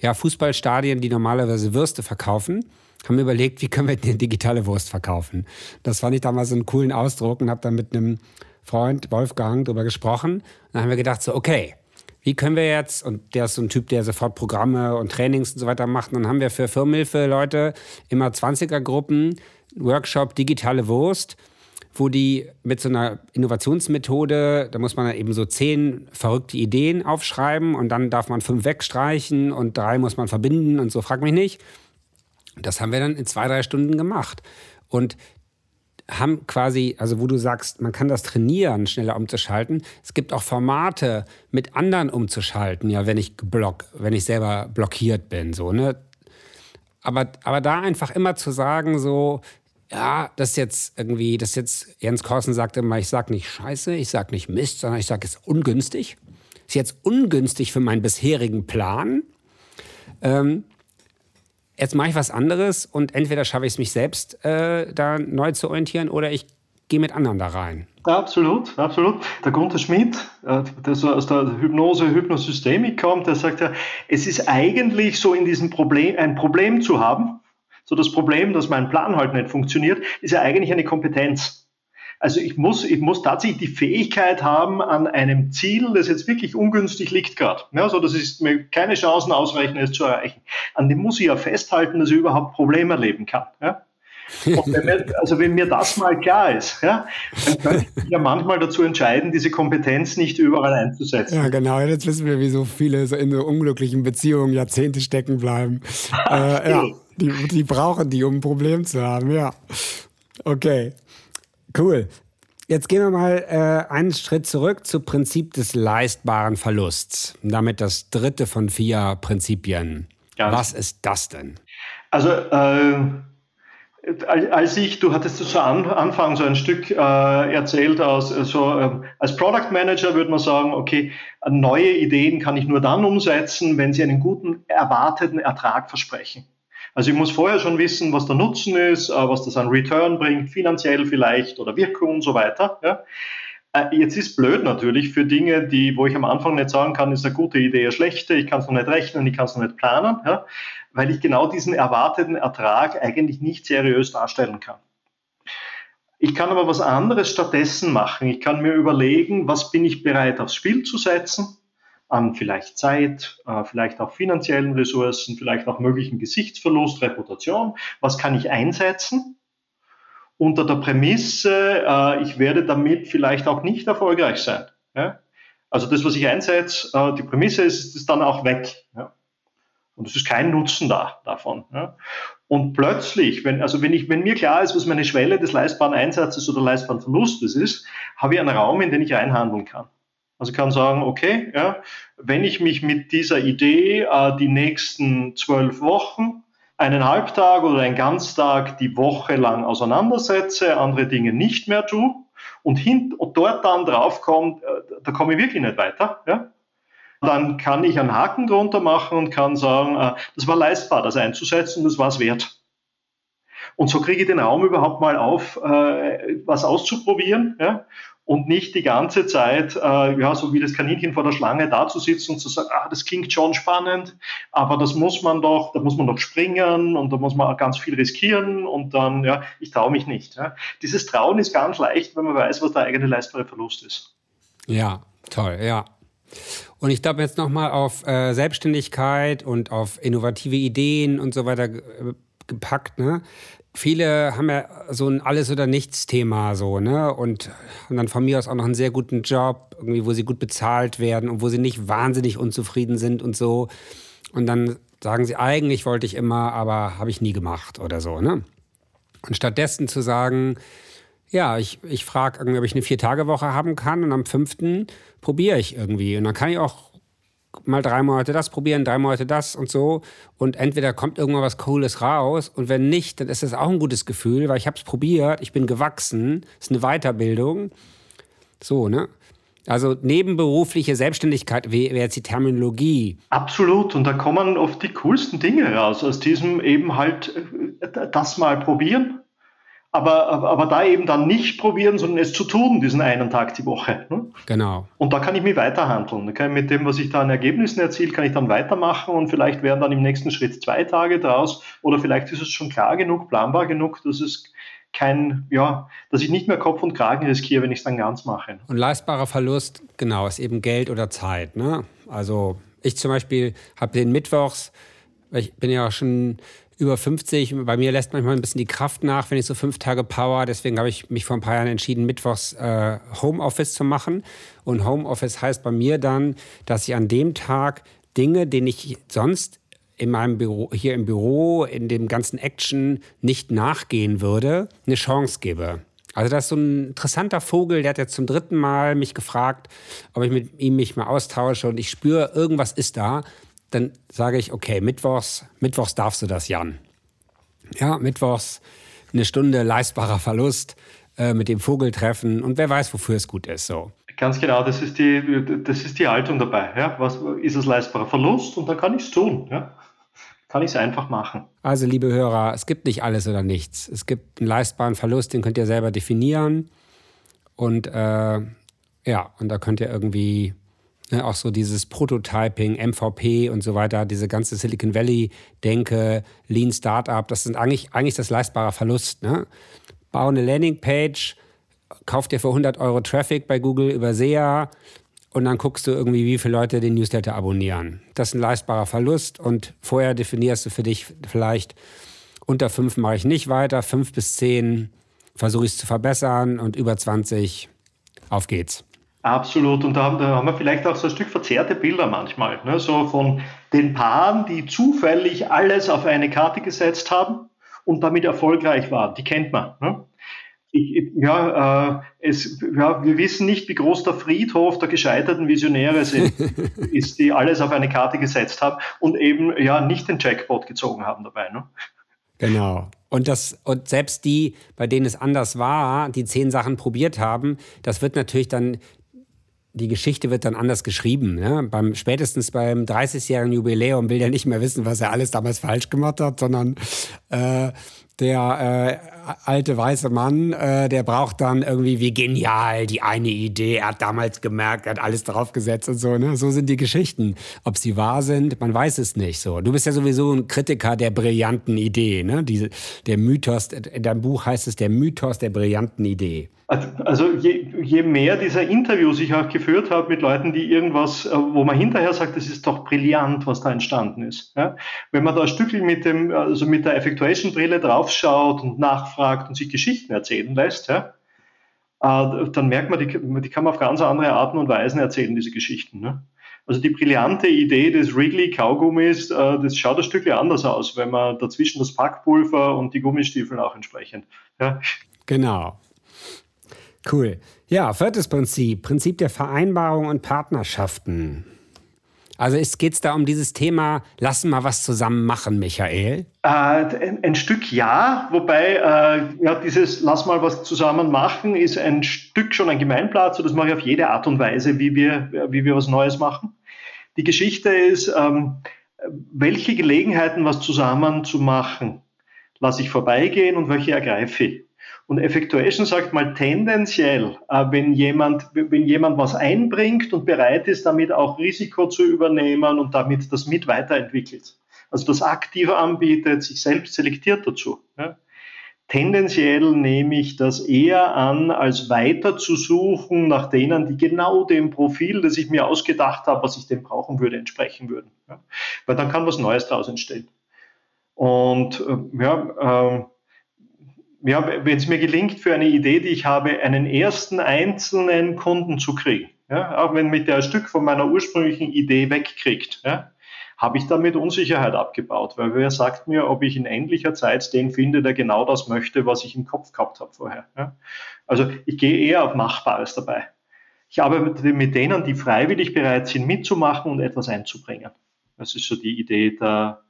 Ja, Fußballstadien, die normalerweise Würste verkaufen, haben überlegt, wie können wir denn digitale Wurst verkaufen. Das fand ich damals so einen coolen Ausdruck und habe dann mit einem Freund, Wolfgang, darüber gesprochen. Dann haben wir gedacht, so, okay, wie können wir jetzt, und der ist so ein Typ, der sofort Programme und Trainings und so weiter macht, und dann haben wir für Firmenhilfe Leute immer 20er-Gruppen, Workshop digitale Wurst wo die mit so einer Innovationsmethode, da muss man eben so zehn verrückte Ideen aufschreiben und dann darf man fünf wegstreichen und drei muss man verbinden und so, frag mich nicht. Das haben wir dann in zwei, drei Stunden gemacht. Und haben quasi, also wo du sagst, man kann das trainieren, schneller umzuschalten. Es gibt auch Formate, mit anderen umzuschalten, ja, wenn ich block, wenn ich selber blockiert bin, so, ne? Aber, aber da einfach immer zu sagen, so, ja, das ist jetzt irgendwie, das ist jetzt, Jens Korsen sagte immer, ich sag nicht Scheiße, ich sag nicht Mist, sondern ich sag es ungünstig. Ist jetzt ungünstig für meinen bisherigen Plan. Ähm, jetzt mache ich was anderes und entweder schaffe ich es mich selbst äh, da neu zu orientieren oder ich gehe mit anderen da rein. Absolut, absolut. Der Gunther Schmidt, äh, der so aus der Hypnose, Hypnosystemik kommt, der sagt ja, es ist eigentlich so in diesem Problem, ein Problem zu haben, so das Problem, dass mein Plan halt nicht funktioniert, ist ja eigentlich eine Kompetenz. Also ich muss, ich muss tatsächlich die Fähigkeit haben, an einem Ziel, das jetzt wirklich ungünstig liegt gerade, ja, so dass ich mir keine Chancen ausrechne, es zu erreichen. An dem muss ich ja festhalten, dass ich überhaupt Probleme erleben kann. Ja. Wenn mir, also wenn mir das mal klar ist, ja, dann könnte ich mich ja manchmal dazu entscheiden, diese Kompetenz nicht überall einzusetzen. Ja, genau. Jetzt wissen wir, wieso viele so in so unglücklichen Beziehungen Jahrzehnte stecken bleiben. äh, ja, die, die brauchen die, um ein Problem zu haben. Ja. Okay. Cool. Jetzt gehen wir mal äh, einen Schritt zurück zum Prinzip des leistbaren Verlusts. Damit das dritte von vier Prinzipien. Ganz Was ist das denn? Also äh, als ich, du hattest zu Anfang so ein Stück äh, erzählt, aus, so, äh, als Product Manager würde man sagen, okay, neue Ideen kann ich nur dann umsetzen, wenn sie einen guten erwarteten Ertrag versprechen. Also ich muss vorher schon wissen, was der Nutzen ist, äh, was das an Return bringt, finanziell vielleicht oder Wirkung und so weiter. Ja. Äh, jetzt ist blöd natürlich für Dinge, die, wo ich am Anfang nicht sagen kann, ist eine gute Idee, eine schlechte, ich kann es noch nicht rechnen, ich kann es noch nicht planen. Ja weil ich genau diesen erwarteten Ertrag eigentlich nicht seriös darstellen kann. Ich kann aber was anderes stattdessen machen. Ich kann mir überlegen, was bin ich bereit aufs Spiel zu setzen, an vielleicht Zeit, äh, vielleicht auch finanziellen Ressourcen, vielleicht auch möglichen Gesichtsverlust, Reputation. Was kann ich einsetzen? Unter der Prämisse, äh, ich werde damit vielleicht auch nicht erfolgreich sein. Also das, was ich einsetze, äh, die Prämisse ist, ist dann auch weg. Und es ist kein Nutzen da davon. Und plötzlich, wenn, also wenn, ich, wenn mir klar ist, was meine Schwelle des leistbaren Einsatzes oder leistbaren Verlustes ist, habe ich einen Raum, in den ich reinhandeln kann. Also kann sagen, okay, ja, wenn ich mich mit dieser Idee äh, die nächsten zwölf Wochen, einen Halbtag oder einen Ganztag die Woche lang auseinandersetze, andere Dinge nicht mehr tue und, hint, und dort dann draufkommt, äh, da komme ich wirklich nicht weiter, ja, dann kann ich einen Haken drunter machen und kann sagen, äh, das war leistbar, das einzusetzen, das war es wert. Und so kriege ich den Raum überhaupt mal auf, äh, was auszuprobieren ja? Und nicht die ganze Zeit, äh, ja, so wie das Kaninchen vor der Schlange da zu sitzen und zu sagen, ah, das klingt schon spannend, aber das muss man doch, da muss man doch springen und da muss man ganz viel riskieren und dann, ja, ich traue mich nicht. Ja? Dieses Trauen ist ganz leicht, wenn man weiß, was der eigene leistbare Verlust ist. Ja, toll, ja. Und ich glaube jetzt nochmal auf äh, Selbstständigkeit und auf innovative Ideen und so weiter äh, gepackt. Ne? Viele haben ja so ein Alles- oder Nichts-Thema so, ne? Und haben dann von mir aus auch noch einen sehr guten Job, irgendwie, wo sie gut bezahlt werden und wo sie nicht wahnsinnig unzufrieden sind und so. Und dann sagen sie, eigentlich wollte ich immer, aber habe ich nie gemacht oder so, ne? Und stattdessen zu sagen, ja, ich, ich frage irgendwie, ob ich eine Vier-Tage-Woche haben kann und am fünften probiere ich irgendwie. Und dann kann ich auch mal drei Monate das probieren, drei Monate das und so. Und entweder kommt irgendwann was Cooles raus und wenn nicht, dann ist das auch ein gutes Gefühl, weil ich habe es probiert, ich bin gewachsen, ist eine Weiterbildung. So, ne? Also nebenberufliche Selbstständigkeit wäre jetzt die Terminologie. Absolut. Und da kommen oft die coolsten Dinge raus. Aus diesem eben halt äh, das mal probieren aber, aber, da eben dann nicht probieren, sondern es zu tun, diesen einen Tag die Woche. Ne? Genau. Und da kann ich mich weiterhandeln. Da kann ich mit dem, was ich da an Ergebnissen erziele, kann ich dann weitermachen und vielleicht werden dann im nächsten Schritt zwei Tage draus oder vielleicht ist es schon klar genug, planbar genug, dass es kein, ja, dass ich nicht mehr Kopf und Kragen riskiere, wenn ich es dann ganz mache. Und leistbarer Verlust, genau, ist eben Geld oder Zeit. Ne? Also ich zum Beispiel habe den Mittwochs, ich bin ja schon über 50. Bei mir lässt manchmal ein bisschen die Kraft nach, wenn ich so fünf Tage Power. Deswegen habe ich mich vor ein paar Jahren entschieden, mittwochs äh, Homeoffice zu machen. Und Homeoffice heißt bei mir dann, dass ich an dem Tag Dinge, denen ich sonst in meinem Büro, hier im Büro, in dem ganzen Action nicht nachgehen würde, eine Chance gebe. Also das ist so ein interessanter Vogel, der hat jetzt zum dritten Mal mich gefragt, ob ich mit ihm mich mal austausche und ich spüre, irgendwas ist da dann sage ich, okay, Mittwochs, Mittwochs darfst du das, Jan. Ja, Mittwochs eine Stunde leistbarer Verlust äh, mit dem Vogel treffen und wer weiß, wofür es gut ist. So. Ganz genau, das ist die, das ist die Haltung dabei. Ja? Was ist es leistbarer Verlust und dann kann ich es tun. Ja? Kann ich es einfach machen. Also, liebe Hörer, es gibt nicht alles oder nichts. Es gibt einen leistbaren Verlust, den könnt ihr selber definieren. Und äh, ja, und da könnt ihr irgendwie Ne, auch so dieses Prototyping, MVP und so weiter, diese ganze Silicon Valley-Denke, Lean Startup, das sind eigentlich, eigentlich das leistbare Verlust. Ne? Bau eine Landingpage, kauf dir für 100 Euro Traffic bei Google über SEA und dann guckst du irgendwie, wie viele Leute den Newsletter abonnieren. Das ist ein leistbarer Verlust und vorher definierst du für dich vielleicht, unter fünf mache ich nicht weiter, fünf bis zehn versuche ich es zu verbessern und über 20, auf geht's. Absolut. Und da haben, da haben, wir vielleicht auch so ein Stück verzerrte Bilder manchmal. Ne? So von den Paaren, die zufällig alles auf eine Karte gesetzt haben und damit erfolgreich waren. Die kennt man. Ne? Ich, ja, äh, es, ja, wir wissen nicht, wie groß der Friedhof der gescheiterten Visionäre sind, ist, die alles auf eine Karte gesetzt haben und eben ja nicht den Jackpot gezogen haben dabei. Ne? Genau. Und, das, und selbst die, bei denen es anders war, die zehn Sachen probiert haben, das wird natürlich dann, die Geschichte wird dann anders geschrieben. Ne? Beim, spätestens beim 30-jährigen Jubiläum will der nicht mehr wissen, was er alles damals falsch gemacht hat, sondern äh, der äh, alte weiße Mann, äh, der braucht dann irgendwie wie genial die eine Idee. Er hat damals gemerkt, er hat alles draufgesetzt und so. Ne? So sind die Geschichten. Ob sie wahr sind, man weiß es nicht. So, du bist ja sowieso ein Kritiker der brillanten Idee. Ne? Diese, der Mythos. In deinem Buch heißt es der Mythos der brillanten Idee. Also je, je, mehr dieser Interviews ich auch geführt habe mit Leuten, die irgendwas, äh, wo man hinterher sagt, das ist doch brillant, was da entstanden ist. Ja? Wenn man da ein Stückchen mit dem, also mit der Effectuation-Brille draufschaut und nachfragt und sich Geschichten erzählen lässt, ja, äh, dann merkt man, die, die kann man auf ganz andere Arten und Weisen erzählen, diese Geschichten. Ne? Also die brillante Idee des Wrigley Kaugummis, äh, das schaut ein Stückchen anders aus, wenn man dazwischen das Packpulver und die Gummistiefel auch entsprechend. Ja? Genau. Cool. Ja, viertes Prinzip, Prinzip der Vereinbarung und Partnerschaften. Also geht es da um dieses Thema, lassen mal was zusammen machen, Michael? Äh, ein, ein, Stück ja, wobei äh, ja, dieses Lass mal was zusammen machen ist ein Stück schon ein Gemeinplatz, das mache ich auf jede Art und Weise, wie wir, wie wir was Neues machen. Die Geschichte ist, ähm, welche Gelegenheiten, was zusammen zu machen, lasse ich vorbeigehen und welche ergreife ich. Und Effectuation sagt mal tendenziell, äh, wenn jemand, wenn jemand was einbringt und bereit ist, damit auch Risiko zu übernehmen und damit das mit weiterentwickelt. Also das aktiv anbietet, sich selbst selektiert dazu. Tendenziell nehme ich das eher an, als weiter zu suchen nach denen, die genau dem Profil, das ich mir ausgedacht habe, was ich denn brauchen würde, entsprechen würden. Weil dann kann was Neues daraus entstehen. Und äh, ja, äh, ja, wenn es mir gelingt, für eine Idee, die ich habe, einen ersten einzelnen Kunden zu kriegen, ja, auch wenn mich der ein Stück von meiner ursprünglichen Idee wegkriegt, ja, habe ich damit Unsicherheit abgebaut, weil wer sagt mir, ob ich in endlicher Zeit den finde, der genau das möchte, was ich im Kopf gehabt habe vorher. Ja. Also ich gehe eher auf Machbares dabei. Ich arbeite mit denen, die freiwillig bereit sind, mitzumachen und etwas einzubringen. Das ist so die Idee der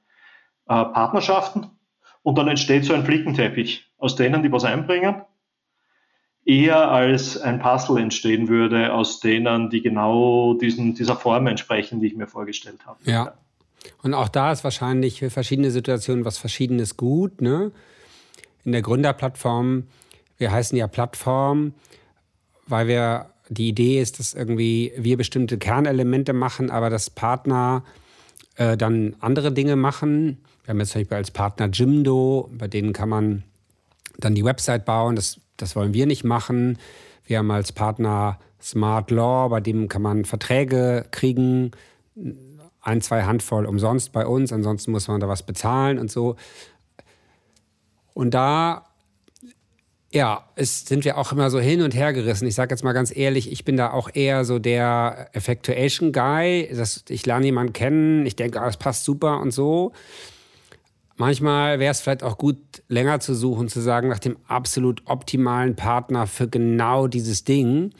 äh, Partnerschaften. Und dann entsteht so ein Flickenteppich aus denen, die was einbringen, eher als ein Puzzle entstehen würde aus denen, die genau diesen, dieser Form entsprechen, die ich mir vorgestellt habe. Ja. Und auch da ist wahrscheinlich für verschiedene Situationen was Verschiedenes gut. Ne? In der Gründerplattform, wir heißen ja Plattform, weil wir die Idee ist, dass irgendwie wir bestimmte Kernelemente machen, aber dass Partner äh, dann andere Dinge machen. Wir haben jetzt zum Beispiel als Partner Jimdo, bei denen kann man dann die Website bauen. Das, das wollen wir nicht machen. Wir haben als Partner Smart Law, bei dem kann man Verträge kriegen, ein, zwei Handvoll umsonst bei uns, ansonsten muss man da was bezahlen und so. Und da ja, es sind wir auch immer so hin und her gerissen. Ich sage jetzt mal ganz ehrlich, ich bin da auch eher so der Effectuation Guy. Das, ich lerne jemanden kennen, ich denke, ah, das passt super und so. Manchmal wäre es vielleicht auch gut, länger zu suchen, zu sagen, nach dem absolut optimalen Partner für genau dieses Ding.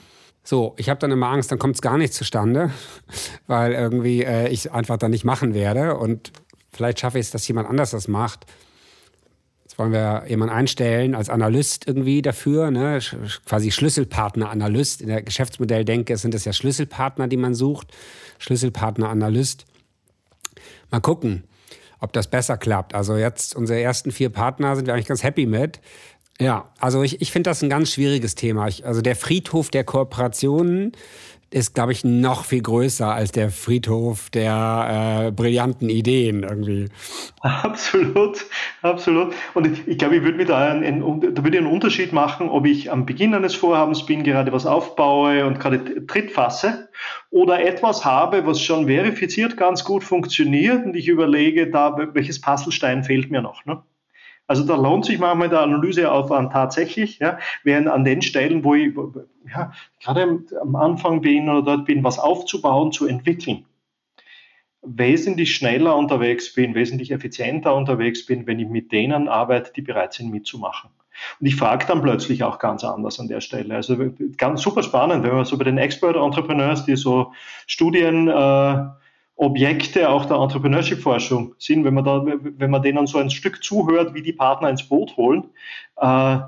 So, ich habe dann immer Angst, dann kommt es gar nicht zustande, weil irgendwie äh, ich einfach dann nicht machen werde. Und vielleicht schaffe ich es, dass jemand anders das macht. Jetzt wollen wir jemanden einstellen als Analyst irgendwie dafür, ne? quasi Schlüsselpartner-Analyst. In der Geschäftsmodelldenke sind es ja Schlüsselpartner, die man sucht. Schlüsselpartner-Analyst. Mal gucken ob das besser klappt. Also jetzt unsere ersten vier Partner sind wir eigentlich ganz happy mit. Ja, also ich, ich finde das ein ganz schwieriges Thema. Ich, also der Friedhof der Kooperationen ist, glaube ich, noch viel größer als der Friedhof der äh, brillanten Ideen irgendwie. Absolut, absolut. Und ich, ich glaube, ich würde mir da einen, da würde einen Unterschied machen, ob ich am Beginn eines Vorhabens bin, gerade was aufbaue und gerade Tritt fasse oder etwas habe, was schon verifiziert ganz gut funktioniert und ich überlege, da welches Puzzlestein fehlt mir noch. Ne? Also da lohnt sich manchmal der Analyseaufwand tatsächlich, ja, während an den Stellen, wo ich ja, gerade am Anfang bin oder dort bin, was aufzubauen, zu entwickeln, wesentlich schneller unterwegs bin, wesentlich effizienter unterwegs bin, wenn ich mit denen arbeite, die bereit sind mitzumachen. Und ich frage dann plötzlich auch ganz anders an der Stelle. Also ganz super spannend, wenn man so bei den Expert Entrepreneurs, die so Studien äh, Objekte auch der Entrepreneurship-Forschung sind, wenn man da, wenn man denen so ein Stück zuhört, wie die Partner ins Boot holen, äh,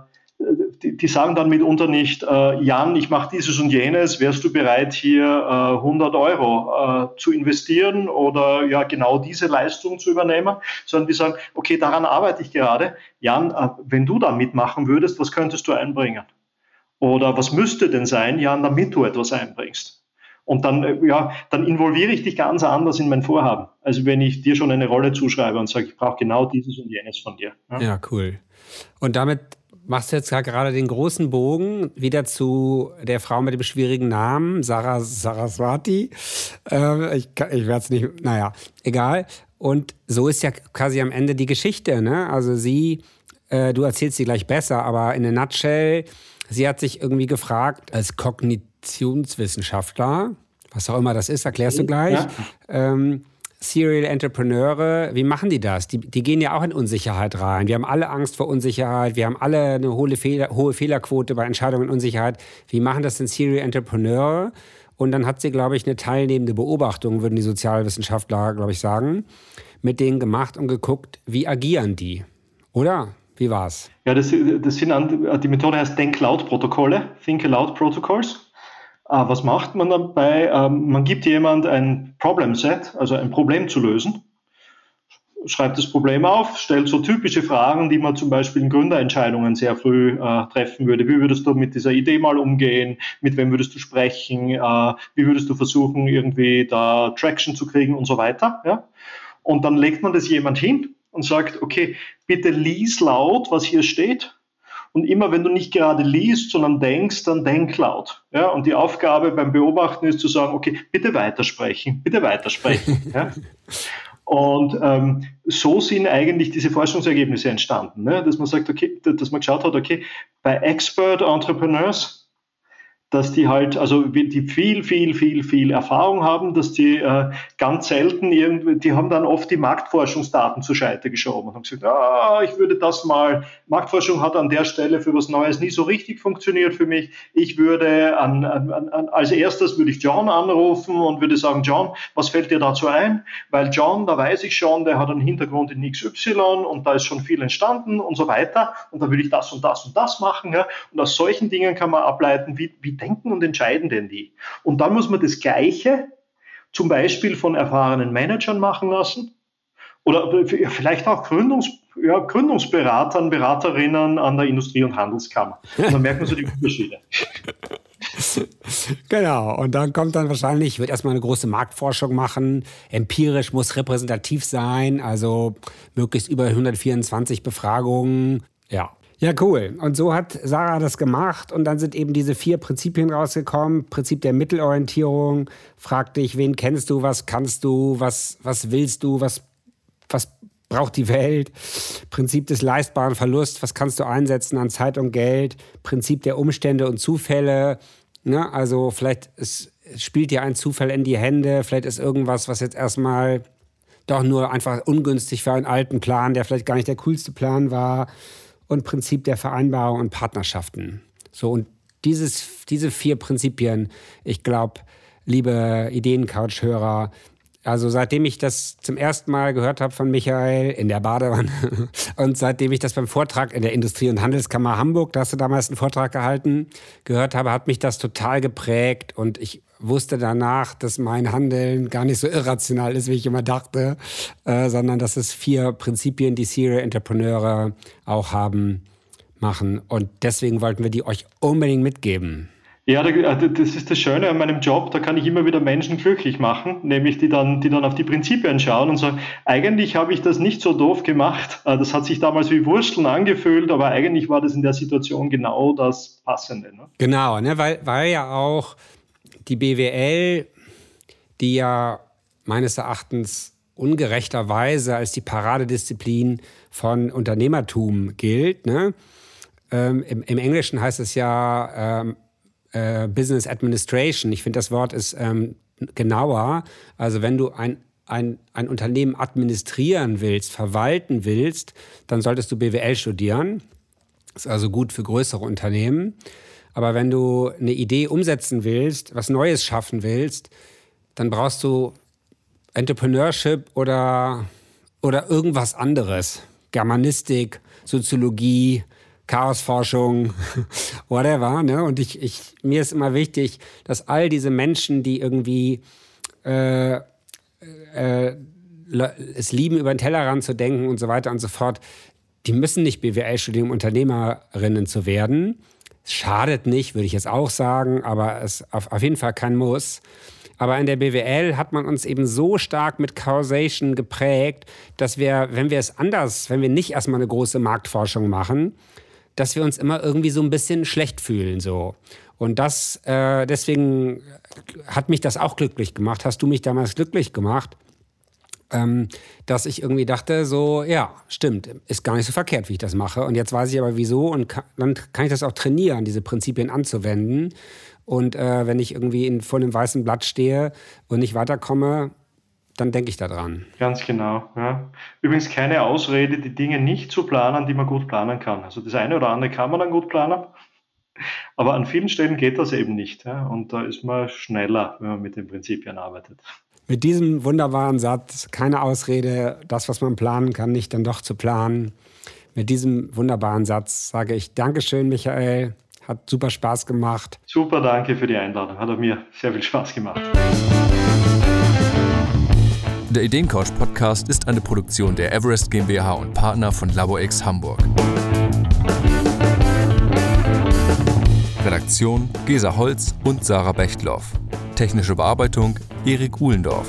die, sagen dann mitunter nicht, äh, Jan, ich mache dieses und jenes, wärst du bereit, hier äh, 100 Euro äh, zu investieren oder ja genau diese Leistung zu übernehmen, sondern die sagen, okay, daran arbeite ich gerade. Jan, wenn du da mitmachen würdest, was könntest du einbringen? Oder was müsste denn sein, Jan, damit du etwas einbringst? Und dann, äh, ja, dann involviere ich dich ganz anders in mein Vorhaben. Also wenn ich dir schon eine Rolle zuschreibe und sage, ich brauche genau dieses und jenes von dir. Ja, ja cool. Und damit machst du jetzt gerade den großen Bogen wieder zu der Frau mit dem schwierigen Namen, Sarah Saraswati. Äh, ich ich werde es nicht, naja, egal. Und so ist ja quasi am Ende die Geschichte. Ne? Also sie, äh, du erzählst sie gleich besser, aber in a nutshell, sie hat sich irgendwie gefragt, als Kognitionswissenschaftler, was auch immer das ist, erklärst du gleich, ja. ähm, Serial Entrepreneure, wie machen die das? Die, die gehen ja auch in Unsicherheit rein. Wir haben alle Angst vor Unsicherheit. Wir haben alle eine hohe, Fehler, hohe Fehlerquote bei Entscheidungen in Unsicherheit. Wie machen das denn Serial Entrepreneure? Und dann hat sie, glaube ich, eine teilnehmende Beobachtung, würden die Sozialwissenschaftler, glaube ich, sagen, mit denen gemacht und geguckt, wie agieren die? Oder? Wie war's? Ja, das, das sind, die Methode heißt Denk-Laut-Protokolle, Think-Aloud-Protocols. Ah, was macht man dabei? Ähm, man gibt jemand ein Problem Set, also ein Problem zu lösen, schreibt das Problem auf, stellt so typische Fragen, die man zum Beispiel in Gründerentscheidungen sehr früh äh, treffen würde. Wie würdest du mit dieser Idee mal umgehen? Mit wem würdest du sprechen? Äh, wie würdest du versuchen, irgendwie da Traction zu kriegen und so weiter? Ja? Und dann legt man das jemand hin und sagt, okay, bitte lies laut, was hier steht und immer wenn du nicht gerade liest, sondern denkst, dann denk laut. Ja? Und die Aufgabe beim Beobachten ist zu sagen, okay, bitte weitersprechen, bitte weitersprechen. ja? Und ähm, so sind eigentlich diese Forschungsergebnisse entstanden, ne? dass man sagt, okay, dass man geschaut hat, okay, bei Expert Entrepreneurs dass die halt, also die viel, viel, viel, viel Erfahrung haben, dass die äh, ganz selten irgendwie, die haben dann oft die Marktforschungsdaten zur Seite geschoben und haben gesagt, ah, ich würde das mal, Marktforschung hat an der Stelle für was Neues nie so richtig funktioniert für mich. Ich würde an, an, an als erstes würde ich John anrufen und würde sagen, John, was fällt dir dazu ein? Weil John, da weiß ich schon, der hat einen Hintergrund in XY und da ist schon viel entstanden und so weiter und da würde ich das und das und das machen. Ja? Und aus solchen Dingen kann man ableiten, wie, wie denken und entscheiden denn die? Und dann muss man das Gleiche zum Beispiel von erfahrenen Managern machen lassen oder vielleicht auch Gründungs, ja, Gründungsberatern, Beraterinnen an der Industrie- und Handelskammer. Und dann merkt man so die Unterschiede. Genau, und dann kommt dann wahrscheinlich, ich würde erstmal eine große Marktforschung machen. Empirisch muss repräsentativ sein, also möglichst über 124 Befragungen. Ja, ja, cool. Und so hat Sarah das gemacht und dann sind eben diese vier Prinzipien rausgekommen. Prinzip der Mittelorientierung, frag dich, wen kennst du, was kannst du, was, was willst du, was, was braucht die Welt. Prinzip des leistbaren Verlusts, was kannst du einsetzen an Zeit und Geld. Prinzip der Umstände und Zufälle. Ne? Also vielleicht es spielt dir ein Zufall in die Hände, vielleicht ist irgendwas, was jetzt erstmal doch nur einfach ungünstig für einen alten Plan, der vielleicht gar nicht der coolste Plan war und Prinzip der Vereinbarung und Partnerschaften. So, und dieses, diese vier Prinzipien, ich glaube, liebe Ideencouch-Hörer, also seitdem ich das zum ersten Mal gehört habe von Michael in der Badewanne und seitdem ich das beim Vortrag in der Industrie- und Handelskammer Hamburg, da hast du damals einen Vortrag gehalten, gehört habe, hat mich das total geprägt und ich wusste danach, dass mein Handeln gar nicht so irrational ist, wie ich immer dachte, äh, sondern dass es vier Prinzipien, die Serial Entrepreneure auch haben, machen und deswegen wollten wir die euch unbedingt mitgeben. Ja, äh, das ist das Schöne an meinem Job, da kann ich immer wieder Menschen glücklich machen, nämlich die dann, die dann auf die Prinzipien schauen und sagen, eigentlich habe ich das nicht so doof gemacht, äh, das hat sich damals wie Wursteln angefühlt, aber eigentlich war das in der Situation genau das Passende. Ne? Genau, ne? weil, weil ja auch die BWL, die ja meines Erachtens ungerechterweise als die Paradedisziplin von Unternehmertum gilt. Ne? Ähm, im, im, Englischen heißt es ja ähm, äh, Business Administration. Ich finde, das Wort ist ähm, genauer. Also wenn du ein, ein, ein Unternehmen administrieren willst, verwalten willst, dann solltest du BWL studieren. Ist also gut für größere Unternehmen. Aber wenn du eine Idee umsetzen willst, was Neues schaffen willst, dann brauchst du Entrepreneurship oder, oder irgendwas anderes. Germanistik, Soziologie, Chaosforschung, whatever. Ne? Und ich, ich, mir ist immer wichtig, dass all diese Menschen, die irgendwie äh, äh, es lieben, über den Tellerrand zu denken und so weiter und so fort, die müssen nicht BWL studieren, um Unternehmerinnen zu werden. Schadet nicht, würde ich jetzt auch sagen, aber es auf, auf jeden Fall kein Muss. Aber in der BWL hat man uns eben so stark mit Causation geprägt, dass wir, wenn wir es anders, wenn wir nicht erstmal eine große Marktforschung machen, dass wir uns immer irgendwie so ein bisschen schlecht fühlen so. Und das, äh, deswegen hat mich das auch glücklich gemacht. Hast du mich damals glücklich gemacht? Ähm, dass ich irgendwie dachte, so, ja, stimmt, ist gar nicht so verkehrt, wie ich das mache. Und jetzt weiß ich aber wieso und kann, dann kann ich das auch trainieren, diese Prinzipien anzuwenden. Und äh, wenn ich irgendwie in, vor einem weißen Blatt stehe und nicht weiterkomme, dann denke ich daran. Ganz genau. Ja. Übrigens keine Ausrede, die Dinge nicht zu planen, die man gut planen kann. Also das eine oder andere kann man dann gut planen, aber an vielen Stellen geht das eben nicht. Ja. Und da ist man schneller, wenn man mit den Prinzipien arbeitet. Mit diesem wunderbaren Satz, keine Ausrede, das, was man planen kann, nicht dann doch zu planen. Mit diesem wunderbaren Satz sage ich Dankeschön, Michael. Hat super Spaß gemacht. Super, danke für die Einladung. Hat auch mir sehr viel Spaß gemacht. Der Ideencouch Podcast ist eine Produktion der Everest GmbH und Partner von LaboX Hamburg. Redaktion Gesa Holz und Sarah Bechtloff. Technische Bearbeitung Erik Uhlendorf.